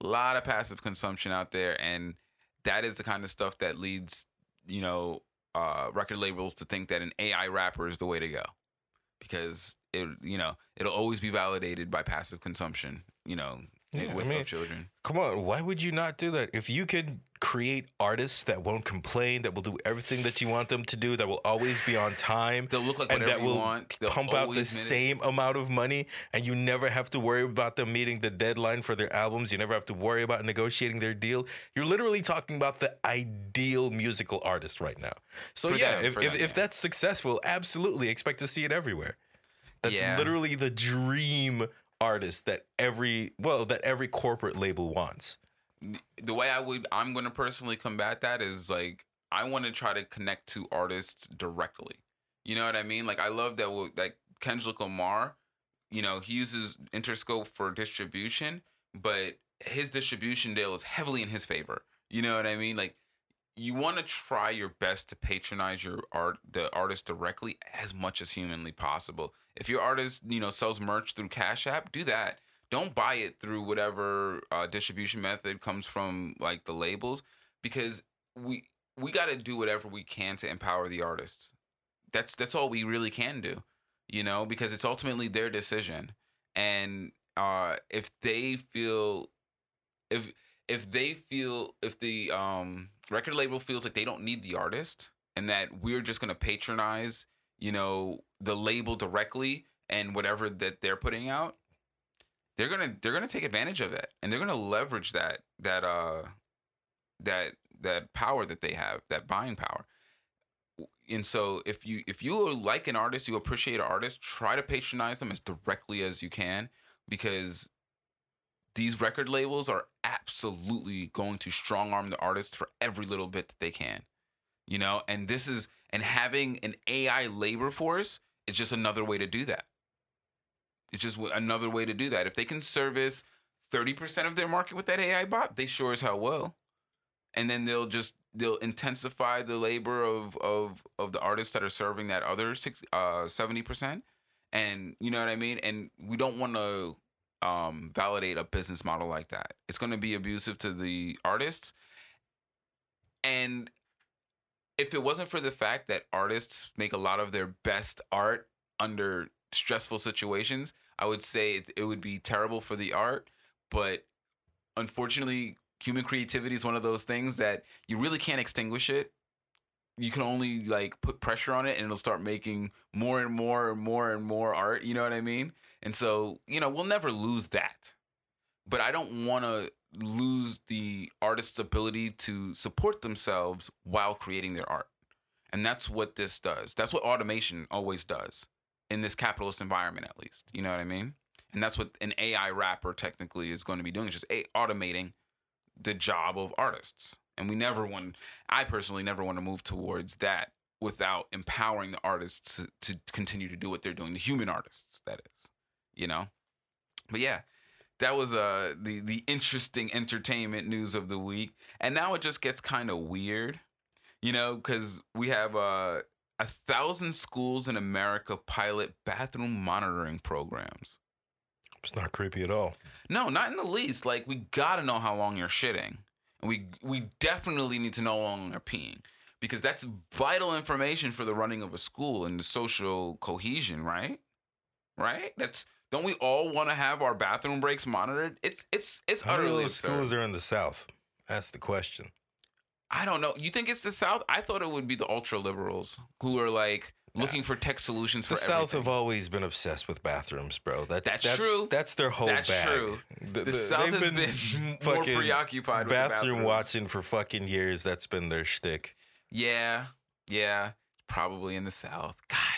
a lot of passive consumption out there, and that is the kind of stuff that leads you know uh, record labels to think that an AI rapper is the way to go because it you know it'll always be validated by passive consumption. You know, Yeah, I with mean, of children. Come on, why would you not do that? If you could create artists that won't complain, that will do everything that you want them to do, that will always be on time, They'll look like and whatever that you will want. They'll pump out the same amount of money, and you never have to worry about them meeting the deadline for their albums. You never have to worry about negotiating their deal. You're literally talking about the ideal musical artist right now. So For yeah, them, if if, them, if yeah. that's successful, absolutely expect to see it everywhere. That's Yeah. literally the dream artist that every well that every corporate label wants. the way I would I'm going to personally combat that is like I want to try to connect to artists directly. You know what I mean? Like I love that like Kendrick Lamar, you know, he uses Interscope for distribution, but his distribution deal is heavily in his favor. You know what I mean? Like you want to try your best to patronize your art the artist directly as much as humanly possible. If your artist, you know, sells merch through Cash App, do that. Don't buy it through whatever uh, distribution method comes from like the labels because we we got to do whatever we can to empower the artists. That's that's all we really can do, you know, because it's ultimately their decision. And uh, if they feel if if they feel if the um, record label feels like they don't need the artist and that we're just gonna patronize, you know, the label directly and whatever that they're putting out, they're gonna they're gonna take advantage of it and they're gonna leverage that that uh that that power that they have, that buying power. And so if you if you like an artist, you appreciate an artist, try to patronize them as directly as you can because these record labels are absolutely going to strong arm the artist for every little bit that they can. You know, and this is and having an AI labor force is just another way to do that. It's just another way to do that. If they can service 30% of their market with that AI bot, they sure as hell will. And then they'll just they'll intensify the labor of of of the artists that are serving that other six uh 70%. And you know what I mean? And we don't want to um, validate a business model like that. It's going to be abusive to the artists. And if it wasn't for the fact that artists make a lot of their best art under stressful situations, I would say it, it would be terrible for the art. But unfortunately, human creativity is one of those things that you really can't extinguish it. You can only like put pressure on it and it'll start making more and more and more and more art. You know what I mean? And so, you know, we'll never lose that. But I don't want to lose the artist's ability to support themselves while creating their art. And that's what this does. That's what automation always does in this capitalist environment, at least. You know what I mean? And that's what an AI rapper technically is going to be doing, is just a- automating the job of artists. And we never want, I personally never want to move towards that without empowering the artists to, to continue to do what they're doing, the human artists, that is you know. But yeah, that was uh the the interesting entertainment news of the week, and now it just gets kind of weird, you know, because we have uh a thousand schools in America pilot bathroom monitoring programs. It's not creepy at all. No, not in the least. Like we gotta know how long you're shitting, and we we definitely need to know how long you're peeing because that's vital information for the running of a school and the social cohesion, right? Right? That's don't we all want to have our bathroom breaks monitored? It's it's it's How utterly many schools are in the South? That's the question. I don't know. You think it's the South? I thought it would be the ultra liberals who are like looking for tech solutions for The South everything. have always been obsessed with bathrooms, bro. That's That's that's, true. That's their whole That's bag. true. The South they've has been more fucking preoccupied with bathroom watching for fucking years. That's been their shtick. Yeah, yeah, probably in the South. Gosh,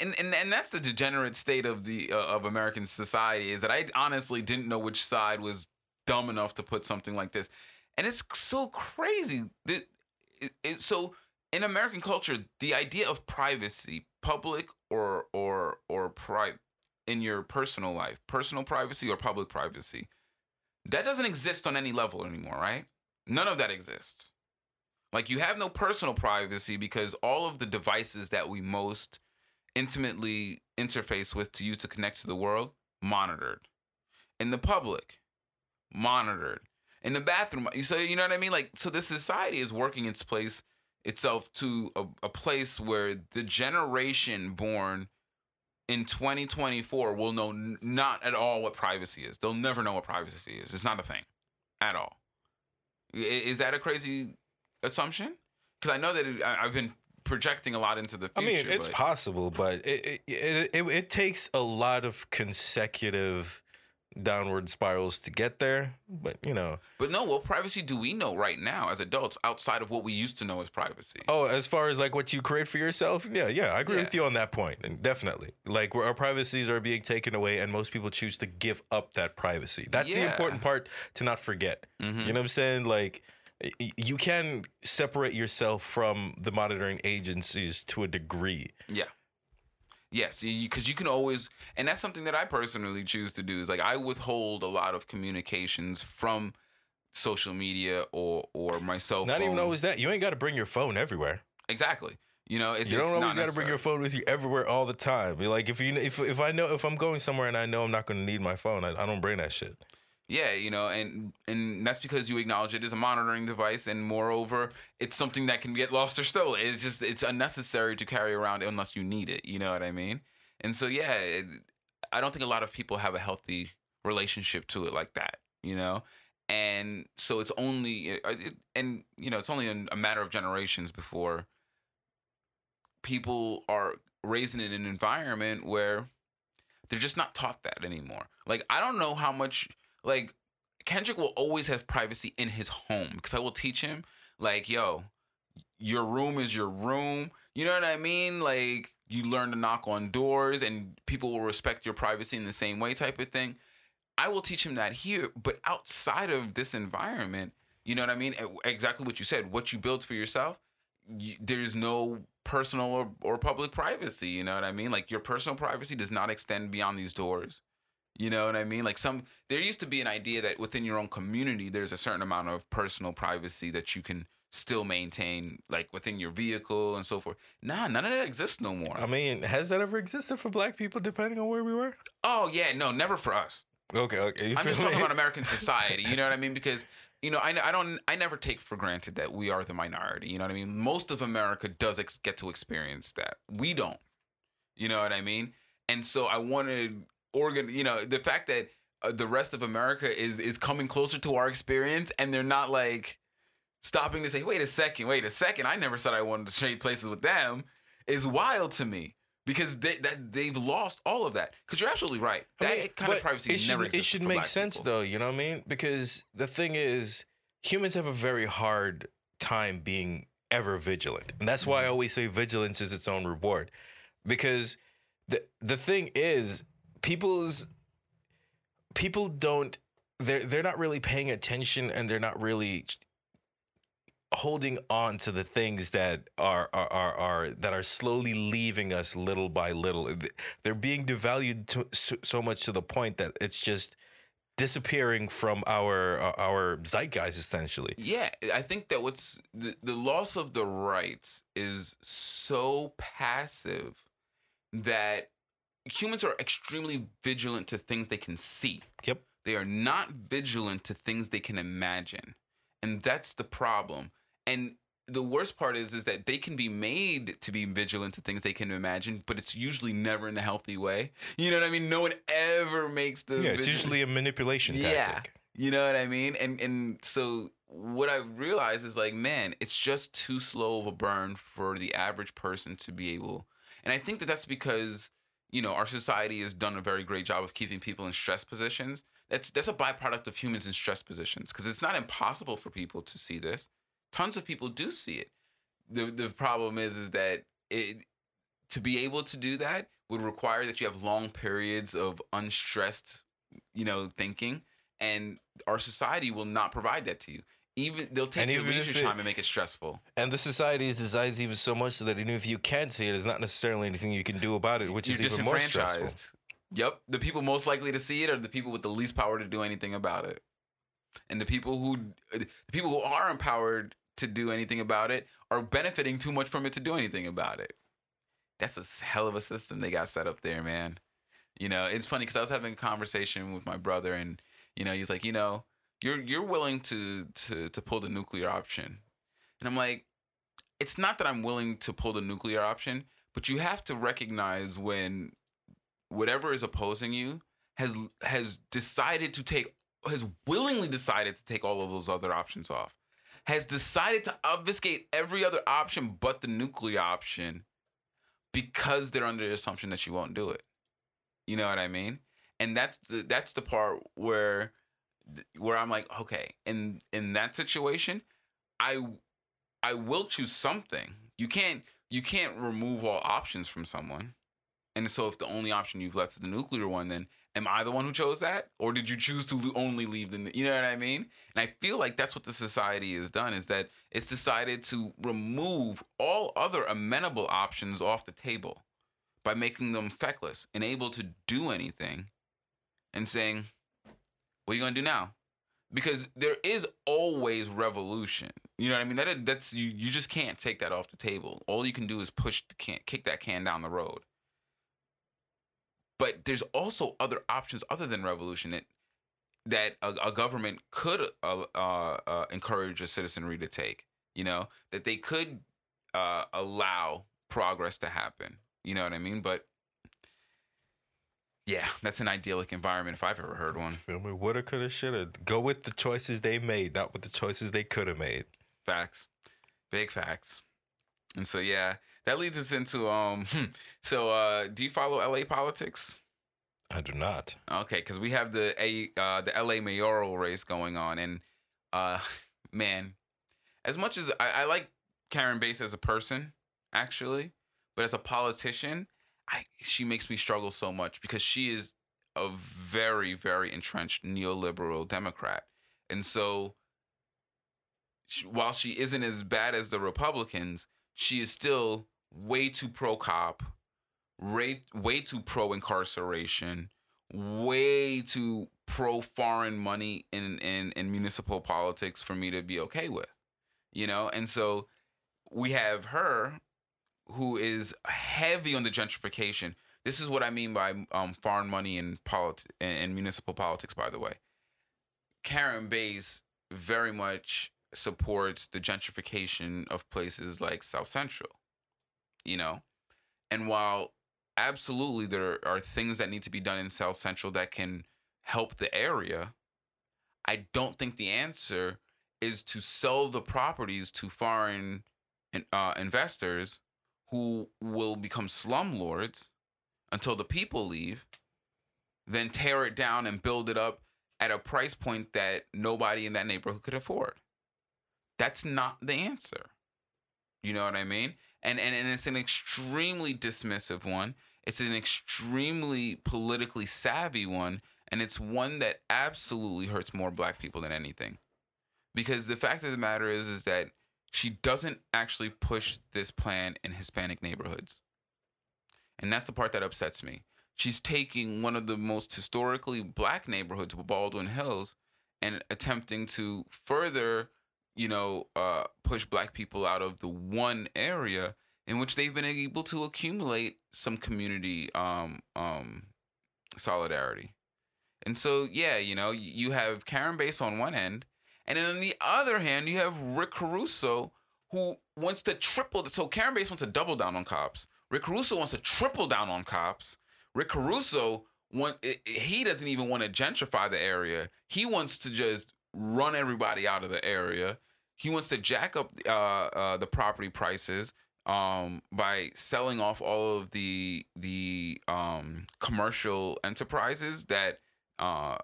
and and and that's the degenerate state of the uh, of American society is that I honestly didn't know which side was dumb enough to put something like this, and it's so crazy that it, it, so in American culture the idea of privacy, public or or or private in your personal life, personal privacy or public privacy, that doesn't exist on any level anymore, right? None of that exists. Like you have no personal privacy because all of the devices that we most intimately interface with to use to connect to the world monitored. In the public, monitored. In the bathroom, You so you know what I mean? Like so this society is working its place itself to a, a place where the generation born in 2024 will know n- not at all what privacy is. They'll never know what privacy is. It's not a thing at all. Is that a crazy assumption? Because I know that it, I- I've been projecting a lot into the future. I mean, it's but- possible, but it it, it it takes a lot of consecutive downward spirals to get there. But you know, But no, what privacy do we know right now as adults outside of what we used to know as privacy? oh, as far as like what you create for yourself, yeah, yeah, I agree Yeah. with you on that point, and definitely, like where our privacies are being taken away, and most people choose to give up that privacy. That's the important part to not forget. Mhm. You know what I'm saying? Like. You can separate yourself from the monitoring agencies to a degree. Yeah. Yes, because you, can always, and that's something that I personally choose to do. Is like I withhold a lot of communications from social media or or myself. Not phone. even always that. You ain't got to bring your phone everywhere. exactly. You know, it's you don't it's always got to bring your phone with you everywhere all the time. Like if you if if I know if I'm going somewhere and I know I'm not going to need my phone, I, I don't bring that shit. Yeah, you know, and and that's because you acknowledge it as a monitoring device, and moreover, it's something that can get lost or stolen. It's just it's unnecessary to carry around unless you need it. You know what I mean? And so yeah, it, I don't think a lot of people have a healthy relationship to it like that. You know, and so it's only uh, and you know it's only a matter of generations before people are raised in an environment where they're just not taught that anymore. Like I don't know how much like Kendrick will always have privacy in his home because I will teach him like, yo, your room is your room. You know what I mean? Like you learn to knock on doors and people will respect your privacy in the same way type of thing. I will teach him that here, but outside of this environment, you know what I mean? Exactly what you said. What you build for yourself, you, there's no personal or, or public privacy. You know what I mean? Like your personal privacy does not extend beyond these doors. You know what I mean? Like some, there used to be an idea that within your own community, there's a certain amount of personal privacy that you can still maintain, like within your vehicle and so forth. Nah, none of that exists no more. I mean, has that ever existed for black people? Depending on where we were. oh yeah, no, never for us. Okay, okay. You I'm just talking me? about American society. You know what I mean? Because you know, I, I don't, I never take for granted that we are the minority. You know what I mean? Most of America does ex- get to experience that. We don't. You know what I mean? And so I wanted organ. You know, the fact that uh, the rest of America is is coming closer to our experience, and they're not like stopping to say, "Wait a second, wait a second. I never said I wanted to trade places with them," is wild to me. Because they, that they've lost all of that. Because you're absolutely right. I That mean, kind of privacy it should, never It should make sense people. though, you know what I mean? Because the thing is, humans have a very hard time being ever vigilant, and that's Mm-hmm. why I always say vigilance is its own reward. Because the the thing is, people's people don't they're they're not really paying attention, and they're not really holding on to the things that are are are, are that are slowly leaving us little by little. They're being devalued to, so, so much to the point that it's just disappearing from our uh, our zeitgeist essentially. Yeah, I think that what's the, the loss of the rights is so passive that humans are extremely vigilant to things they can see. Yep. They are not vigilant to things they can imagine. And that's the problem. And the worst part is is that they can be made to be vigilant to things they can imagine, but it's usually never in a healthy way. You know what I mean? No one ever makes the Yeah, it's vigilant- usually a manipulation Yeah. tactic. you know what I mean? And and so what I realized is like, man, it's just too slow of a burn for the average person to be able. And I think that that's because you know our society has done a very great job of keeping people in stress positions. That's that's a byproduct of humans in stress positions because it's not impossible for people to see this. Tons of people do see it. The the problem is is that it to be able to do that would require that you have long periods of unstressed, you know, thinking and our society will not provide that to you. Even they'll take And your leisure it- time and make it stressful. And the society is designed even so much so that even if you can see it, there's not necessarily anything you can do about it, which You're is even more stressful. Yep, the people most likely to see it are the people with the least power to do anything about it, and the people who the people who are empowered to do anything about it are benefiting too much from it to do anything about it. That's a hell of a system they got set up there, man. You know, it's funny because I was having a conversation with my brother, and you know, he's like, you know, you're you're willing to to to pull the nuclear option, and I'm like, it's not that I'm willing to pull the nuclear option, but you have to recognize when whatever is opposing you has has decided to take has willingly decided to take all of those other options off has decided to obfuscate every other option but the nuclear option because they're under the assumption that you won't do it. You know what i mean? And that's the that's the part where where i'm like okay in in that situation i i will choose something you can't you can't remove all options from someone and so, if the only option you've left is the nuclear one, then am I the one who chose that, or did you choose to only leave the? You know what I mean? And I feel like that's what the society has done is that it's decided to remove all other amenable options off the table by making them feckless, and able to do anything, and saying, "What are you gonna do now?" because there is always revolution. You know what I mean? That that's you. You just can't take that off the table. All you can do is push the can, kick that can down the road. But there's also other options other than revolution that that a, a government could uh, uh, uh, encourage a citizenry to take. You know that they could uh, allow progress to happen. You know what I mean? But yeah, that's an idyllic environment if I've ever heard one. Feel me? Woulda, coulda, shoulda. Go with the choices they made, not with the choices they could have made. Facts, big facts. And so yeah, that leads us into um. So uh, do you follow LA politics? I do not. Okay, because we have the a uh, the LA mayoral race going on, and uh, man, as much as I, I like Karen Bass as a person, actually, but as a politician, I she makes me struggle so much because she is a very very entrenched neoliberal Democrat, and so she, while she isn't as bad as the Republicans, she is still way too pro cop, way way too pro incarceration, way too pro foreign money in, in in municipal politics for me to be okay with, you know, and so we have her who is heavy on the gentrification. This is what I mean by um, foreign money in polit- and municipal politics. By the way, Karen Bass very much supports the gentrification of places like South Central. You know, and while absolutely there are things that need to be done in South Central that can help the area, I don't think the answer is to sell the properties to foreign uh, investors who will become slumlords until the people leave, then tear it down and build it up at a price point that nobody in that neighborhood could afford. That's not the answer. You know what I mean? And and, and it's an extremely dismissive one. It's an extremely politically savvy one, and it's one that absolutely hurts more black people than anything. Because the fact of the matter is is that she doesn't actually push this plan in Hispanic neighborhoods. And that's the part that upsets me. She's taking one of the most historically black neighborhoods, Baldwin Hills, and attempting to further, you know, uh, push black people out of the one area in which they've been able to accumulate some community um, um, solidarity. And so, yeah, you know, you have Karen Bass on one end, and then on the other hand, you have Rick Caruso, who wants to triple. So Karen Bass wants to double down on cops. Rick Caruso wants to triple down on cops. Rick Caruso want he doesn't even want to gentrify the area. He wants to just run everybody out of the area. He wants to jack up uh, uh, the property prices um, by selling off all of the the um, commercial enterprises that uh,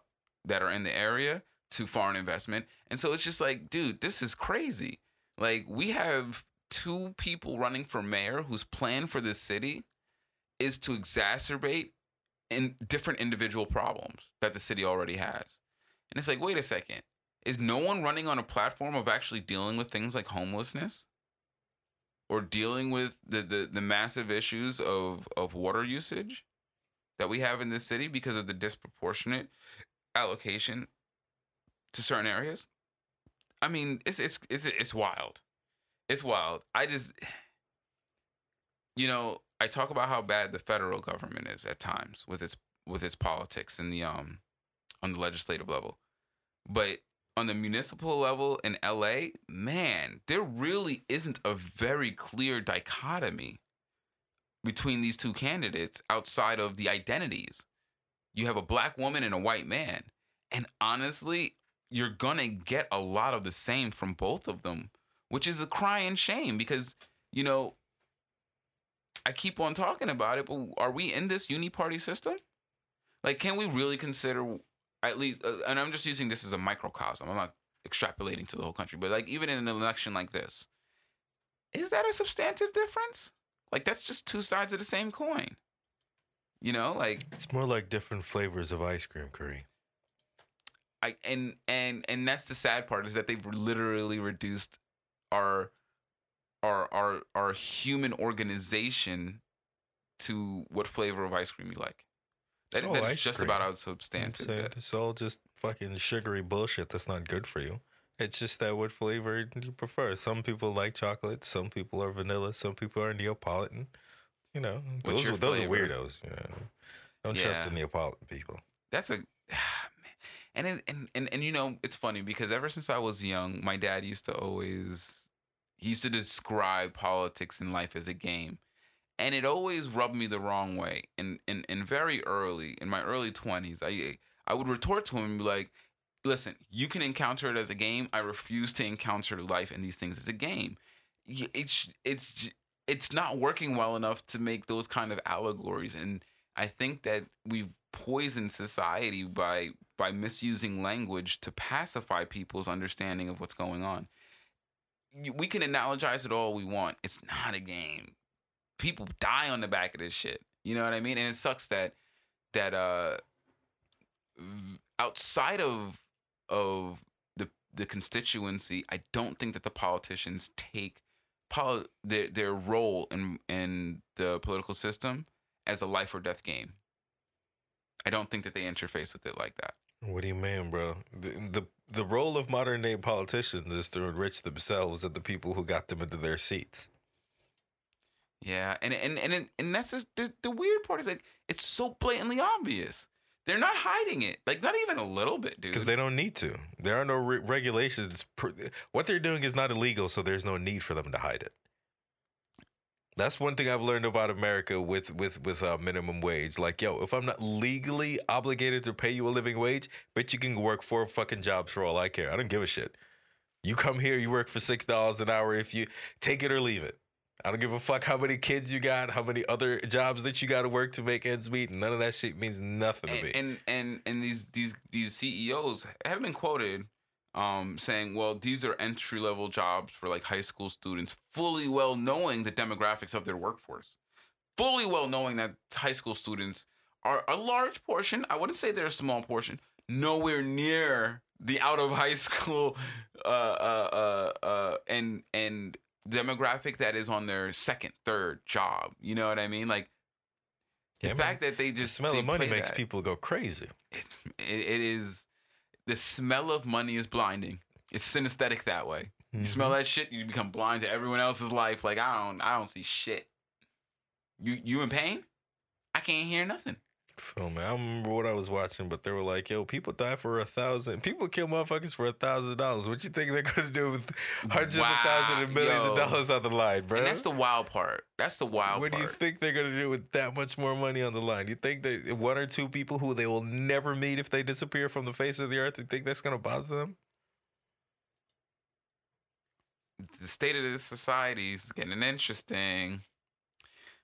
that are in the area to foreign investment. And so it's just like, dude, this is crazy. Like we have two people running for mayor whose plan for this city is to exacerbate in different individual problems that the city already has. And it's like, wait a second. Is no one running on a platform of actually dealing with things like homelessness? Or dealing with the, the, the massive issues of, of water usage that we have in this city because of the disproportionate allocation to certain areas. I mean, it's it's it's it's wild. It's wild. I just you know, I talk about how bad the federal government is at times with its with its politics and the um on the legislative level. But on the municipal level in LA, man, there really isn't a very clear dichotomy between these two candidates outside of the identities. You have a black woman and a white man. And honestly, you're gonna get a lot of the same from both of them, which is a crying shame because you know I keep on talking about it, but are we in this uni-party system? Like, can we really consider at least? Uh, and I'm just using this as a microcosm. I'm not extrapolating to the whole country, but like even in an election like this, is that a substantive difference? Like that's just two sides of the same coin. You know, like it's more like different flavors of ice cream curry. I and and and that's the sad part is that they've literally reduced our our our our human organization to what flavor of ice cream you like. That, Oh, that's ice just cream. about how substantive. that- It's all just fucking sugary bullshit that's not good for you. It's just that what flavor do you prefer. Some people like chocolate. Some people are vanilla. Some people are Neapolitan. You know, What's those those are weirdos. You know, don't trust the Neapolitan people. That's a and it, and and and you know it's funny because ever since I was young, my dad used to always he used to describe politics and life as a game, and it always rubbed me the wrong way. And and and very early in my early twenties, I I would retort to him and be like, "Listen, you can encounter it as a game. I refuse to encounter life and these things as a game. It's it's it's not working well enough to make those kind of allegories and." I think that we've poisoned society by by misusing language to pacify people's understanding of what's going on. We can analogize it all we want. It's not a game. People die on the back of this shit. You know what I mean? And it sucks that that uh outside of of the the constituency, I don't think that the politicians take poli- their their role in in the political system as a life or death game. I don't think that they interface with it like that. What do you mean, bro? The, the the role of modern day politicians is to enrich themselves and the people who got them into their seats. Yeah, and and and and that's the, the the weird part is like it's so blatantly obvious. They're not hiding it, like not even a little bit, dude. Because they don't need to. There are no re- regulations. pr- What they're doing is not illegal, so there's no need for them to hide it. That's one thing I've learned about America with with with uh, minimum wage. Like, yo, if I'm not legally obligated to pay you a living wage, but you can work four fucking jobs for all I care. I don't give a shit. You come here, you work for six dollars an hour. If you take it or leave it, I don't give a fuck how many kids you got, how many other jobs that you got to work to make ends meet. None of that shit means nothing to me. and, and and and these these these CEOs have been quoted um saying, well, these are entry level jobs for like high school students, fully well knowing the demographics of their workforce, fully well knowing that high school students are a large portion. I wouldn't say they're a small portion, nowhere near the out of high school uh uh uh, uh and and demographic that is on their second third job you know what i mean like the Yeah, man. fact that they the just smell they of money makes that people go crazy. it, it, it is the smell of money is blinding. It's synesthetic that way. You Mm-hmm. smell that shit, you become blind to everyone else's life. Like I don't, I don't see shit. You, you in pain? I can't hear nothing. Feel me? I remember what I was watching, but they were like, "Yo, people die for a thousand. People kill motherfuckers for a thousand dollars. What you think they're gonna do with hundreds Wow, of thousands and millions of dollars on the line, bro? And that's the wild part. That's the wild what do you think they're gonna do with that much more money on the line? You think that one or two people who they will never meet if they disappear from the face of the earth, you think that's gonna bother them? the state of this society is getting interesting.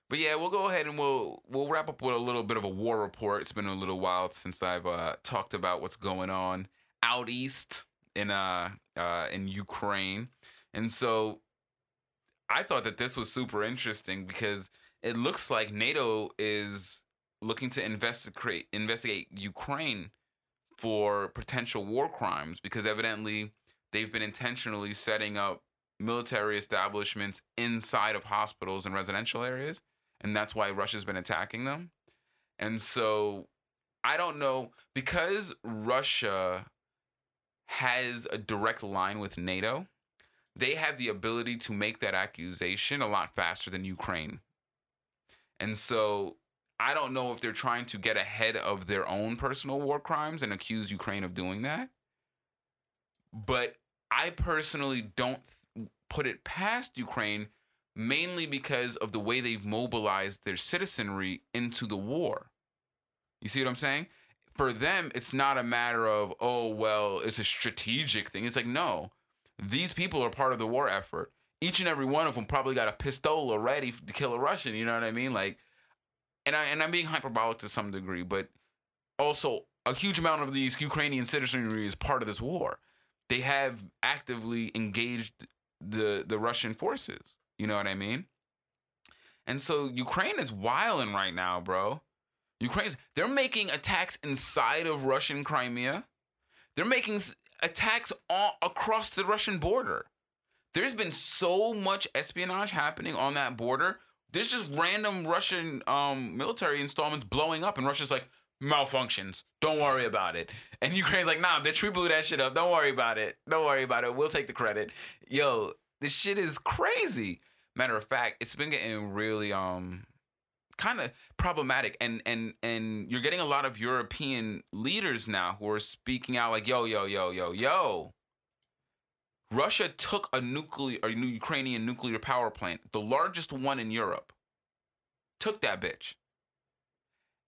But yeah, we'll go ahead and we'll we'll wrap up with a little bit of a war report. It's been a little while since I've uh, talked about what's going on out east in uh, uh in Ukraine, and so I thought that this was super interesting because it looks like NATO is looking to investigate investigate Ukraine for potential war crimes because evidently they've been intentionally setting up military establishments inside of hospitals and residential areas and that's why Russia's been attacking them. And so I don't know because Russia has a direct line with NATO, they have the ability to make that accusation a lot faster than Ukraine. And so I don't know if they're trying to get ahead of their own personal war crimes and accuse Ukraine of doing that. But I personally don't put it past Ukraine mainly because of the way they've mobilized their citizenry into the war. You see what I'm saying? For them, it's not a matter of, oh, well, it's a strategic thing. It's like, no, these people are part of the war effort. Each and every one of them probably got a pistol ready to kill a Russian. You know what I mean? Like, and I and I'm being hyperbolic to some degree, but also a huge amount of these Ukrainian citizenry is part of this war. They have actively engaged the the Russian forces. You know what I mean? And so Ukraine is wilding right now, bro. Ukraine's they're making attacks inside of Russian Crimea. They're making attacks all across the Russian border. There's been so much espionage happening on that border. There's just random Russian um, military installments blowing up, and Russia's like, malfunctions. Don't worry about it. And Ukraine's like, nah, bitch, we blew that shit up. Don't worry about it. Don't worry about it. We'll take the credit. Yo, this shit is crazy. Matter of fact, it's been getting really um kind of problematic and and and you're getting a lot of European leaders now who are speaking out like yo yo yo yo yo Russia took a nuclear or Ukrainian nuclear power plant, the largest one in Europe. Took that bitch.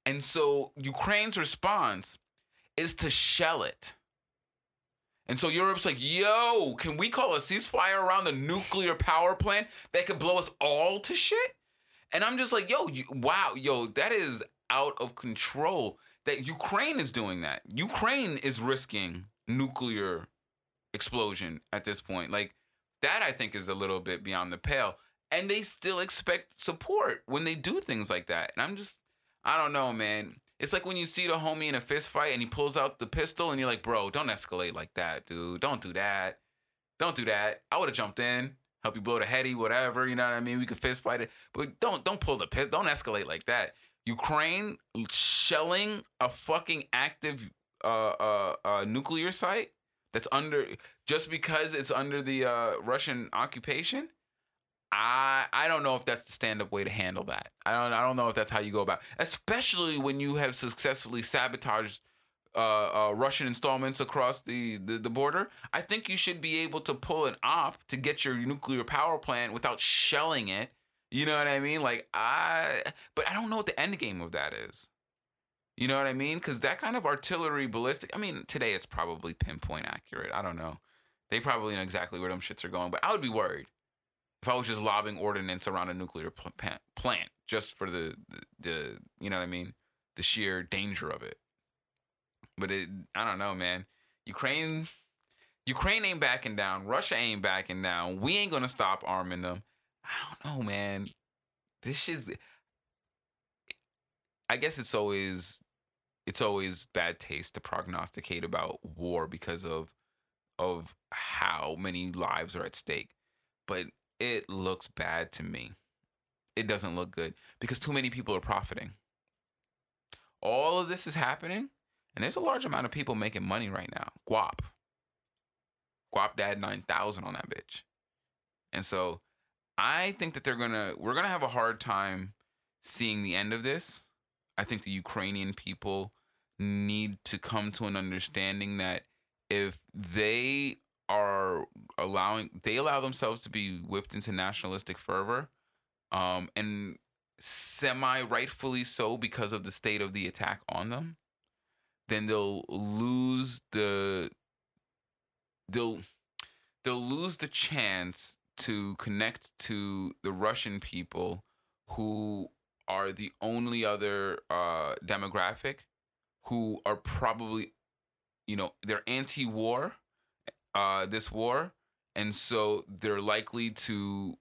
And so Ukraine's response is to shell it. And so Europe's like, yo, can we call a ceasefire around the nuclear power plant that could blow us all to shit? And I'm just like, yo, you, wow, yo, that is out of control. That Ukraine is doing that. Ukraine is risking nuclear explosion at this point. Like that, I think is a little bit beyond the pale. And they still expect support when they do things like that. And I'm just, I don't know, man. It's like when you see the homie in a fist fight and he pulls out the pistol and you're like, bro, don't escalate like that, dude. Don't do that. Don't do that. I would have jumped in help you blow the heady, whatever. You know what I mean? We could fist fight it, but don't don't pull the pit. Don't escalate like that. Ukraine shelling a fucking active uh, uh, uh, nuclear site that's under just because it's under the uh, Russian occupation. I I don't know if that's the stand up way to handle that. I don't I don't know if that's how you go about, especially when you have successfully sabotaged uh, uh, Russian installments across the, the, the border, I think you should be able to pull an op to get your nuclear power plant without shelling it. You know what I mean? Like I, but I don't know what the end game of that is. You know what I mean? Because that kind of artillery ballistic. I mean, today it's probably pinpoint accurate. I don't know. They probably know exactly where them shits are going, but I would be worried if I was just lobbing ordnance around a nuclear plant, plant just for the, the the you know what I mean, the sheer danger of it. But it, I don't know, man. Ukraine, Ukraine ain't backing down. Russia ain't backing down. We ain't gonna stop arming them. I don't know, man. This shit's. I guess it's always, it's always bad taste to prognosticate about war because of, of how many lives are at stake, but it looks bad to me. It doesn't look good because too many people are profiting. All of this is happening and there's a large amount of people making money right now. Guap. Guap Dad 9000 on that bitch. And so I think that they're going to, we're going to have a hard time seeing the end of this. I think the Ukrainian people need to come to an understanding that if they are allowing, they allow themselves to be whipped into nationalistic fervor, um, and semi rightfully so because of the state of the attack on them then they'll lose the they'll they'll lose the chance to connect to the Russian people who are the only other uh, demographic who are probably you know they're anti-war uh, this war and so they're likely to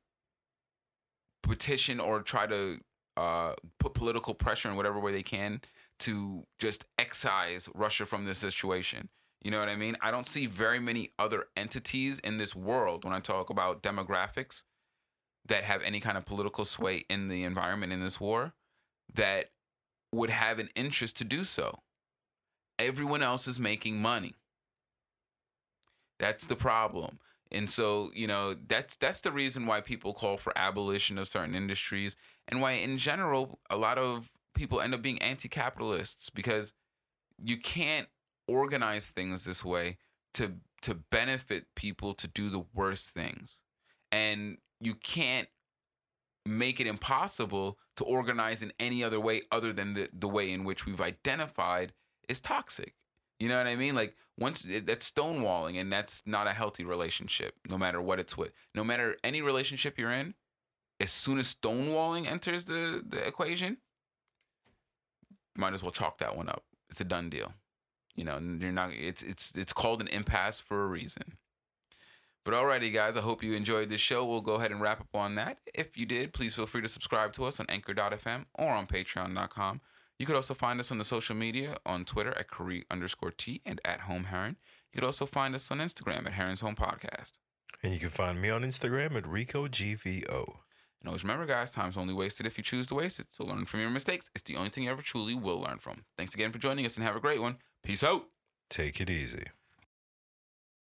petition or try to uh, put political pressure in whatever way they can to just excise Russia from this situation. You know what I mean? I don't see very many other entities in this world when I talk about demographics that have any kind of political sway in the environment in this war that would have an interest to do so. Everyone else is making money. That's the problem. And so, you know, that's that's the reason why people call for abolition of certain industries and why in general a lot of people end up being anti-capitalists because you can't organize things this way to to benefit people to do the worst things and you can't make it impossible to organize in any other way other than the, the way in which we've identified is toxic you know what i mean like once that's stonewalling and that's not a healthy relationship no matter what it's with no matter any relationship you're in as soon as stonewalling enters the, the equation might as well chalk that one up. It's a done deal. You know, you're not. It's it's it's called an impasse for a reason. But alrighty, guys. I hope you enjoyed this show. We'll go ahead and wrap up on that. If you did, please feel free to subscribe to us on Anchor.fm or on Patreon.com. You could also find us on the social media on Twitter at Kari underscore T and at Home Heron. You could also find us on Instagram at Heron's Home Podcast. And you can find me on Instagram at Rico GVO. And always remember, guys, time's only wasted if you choose to waste it. So learn from your mistakes. It's the only thing you ever truly will learn from. Thanks again for joining us and have a great one. Peace out. Take it easy.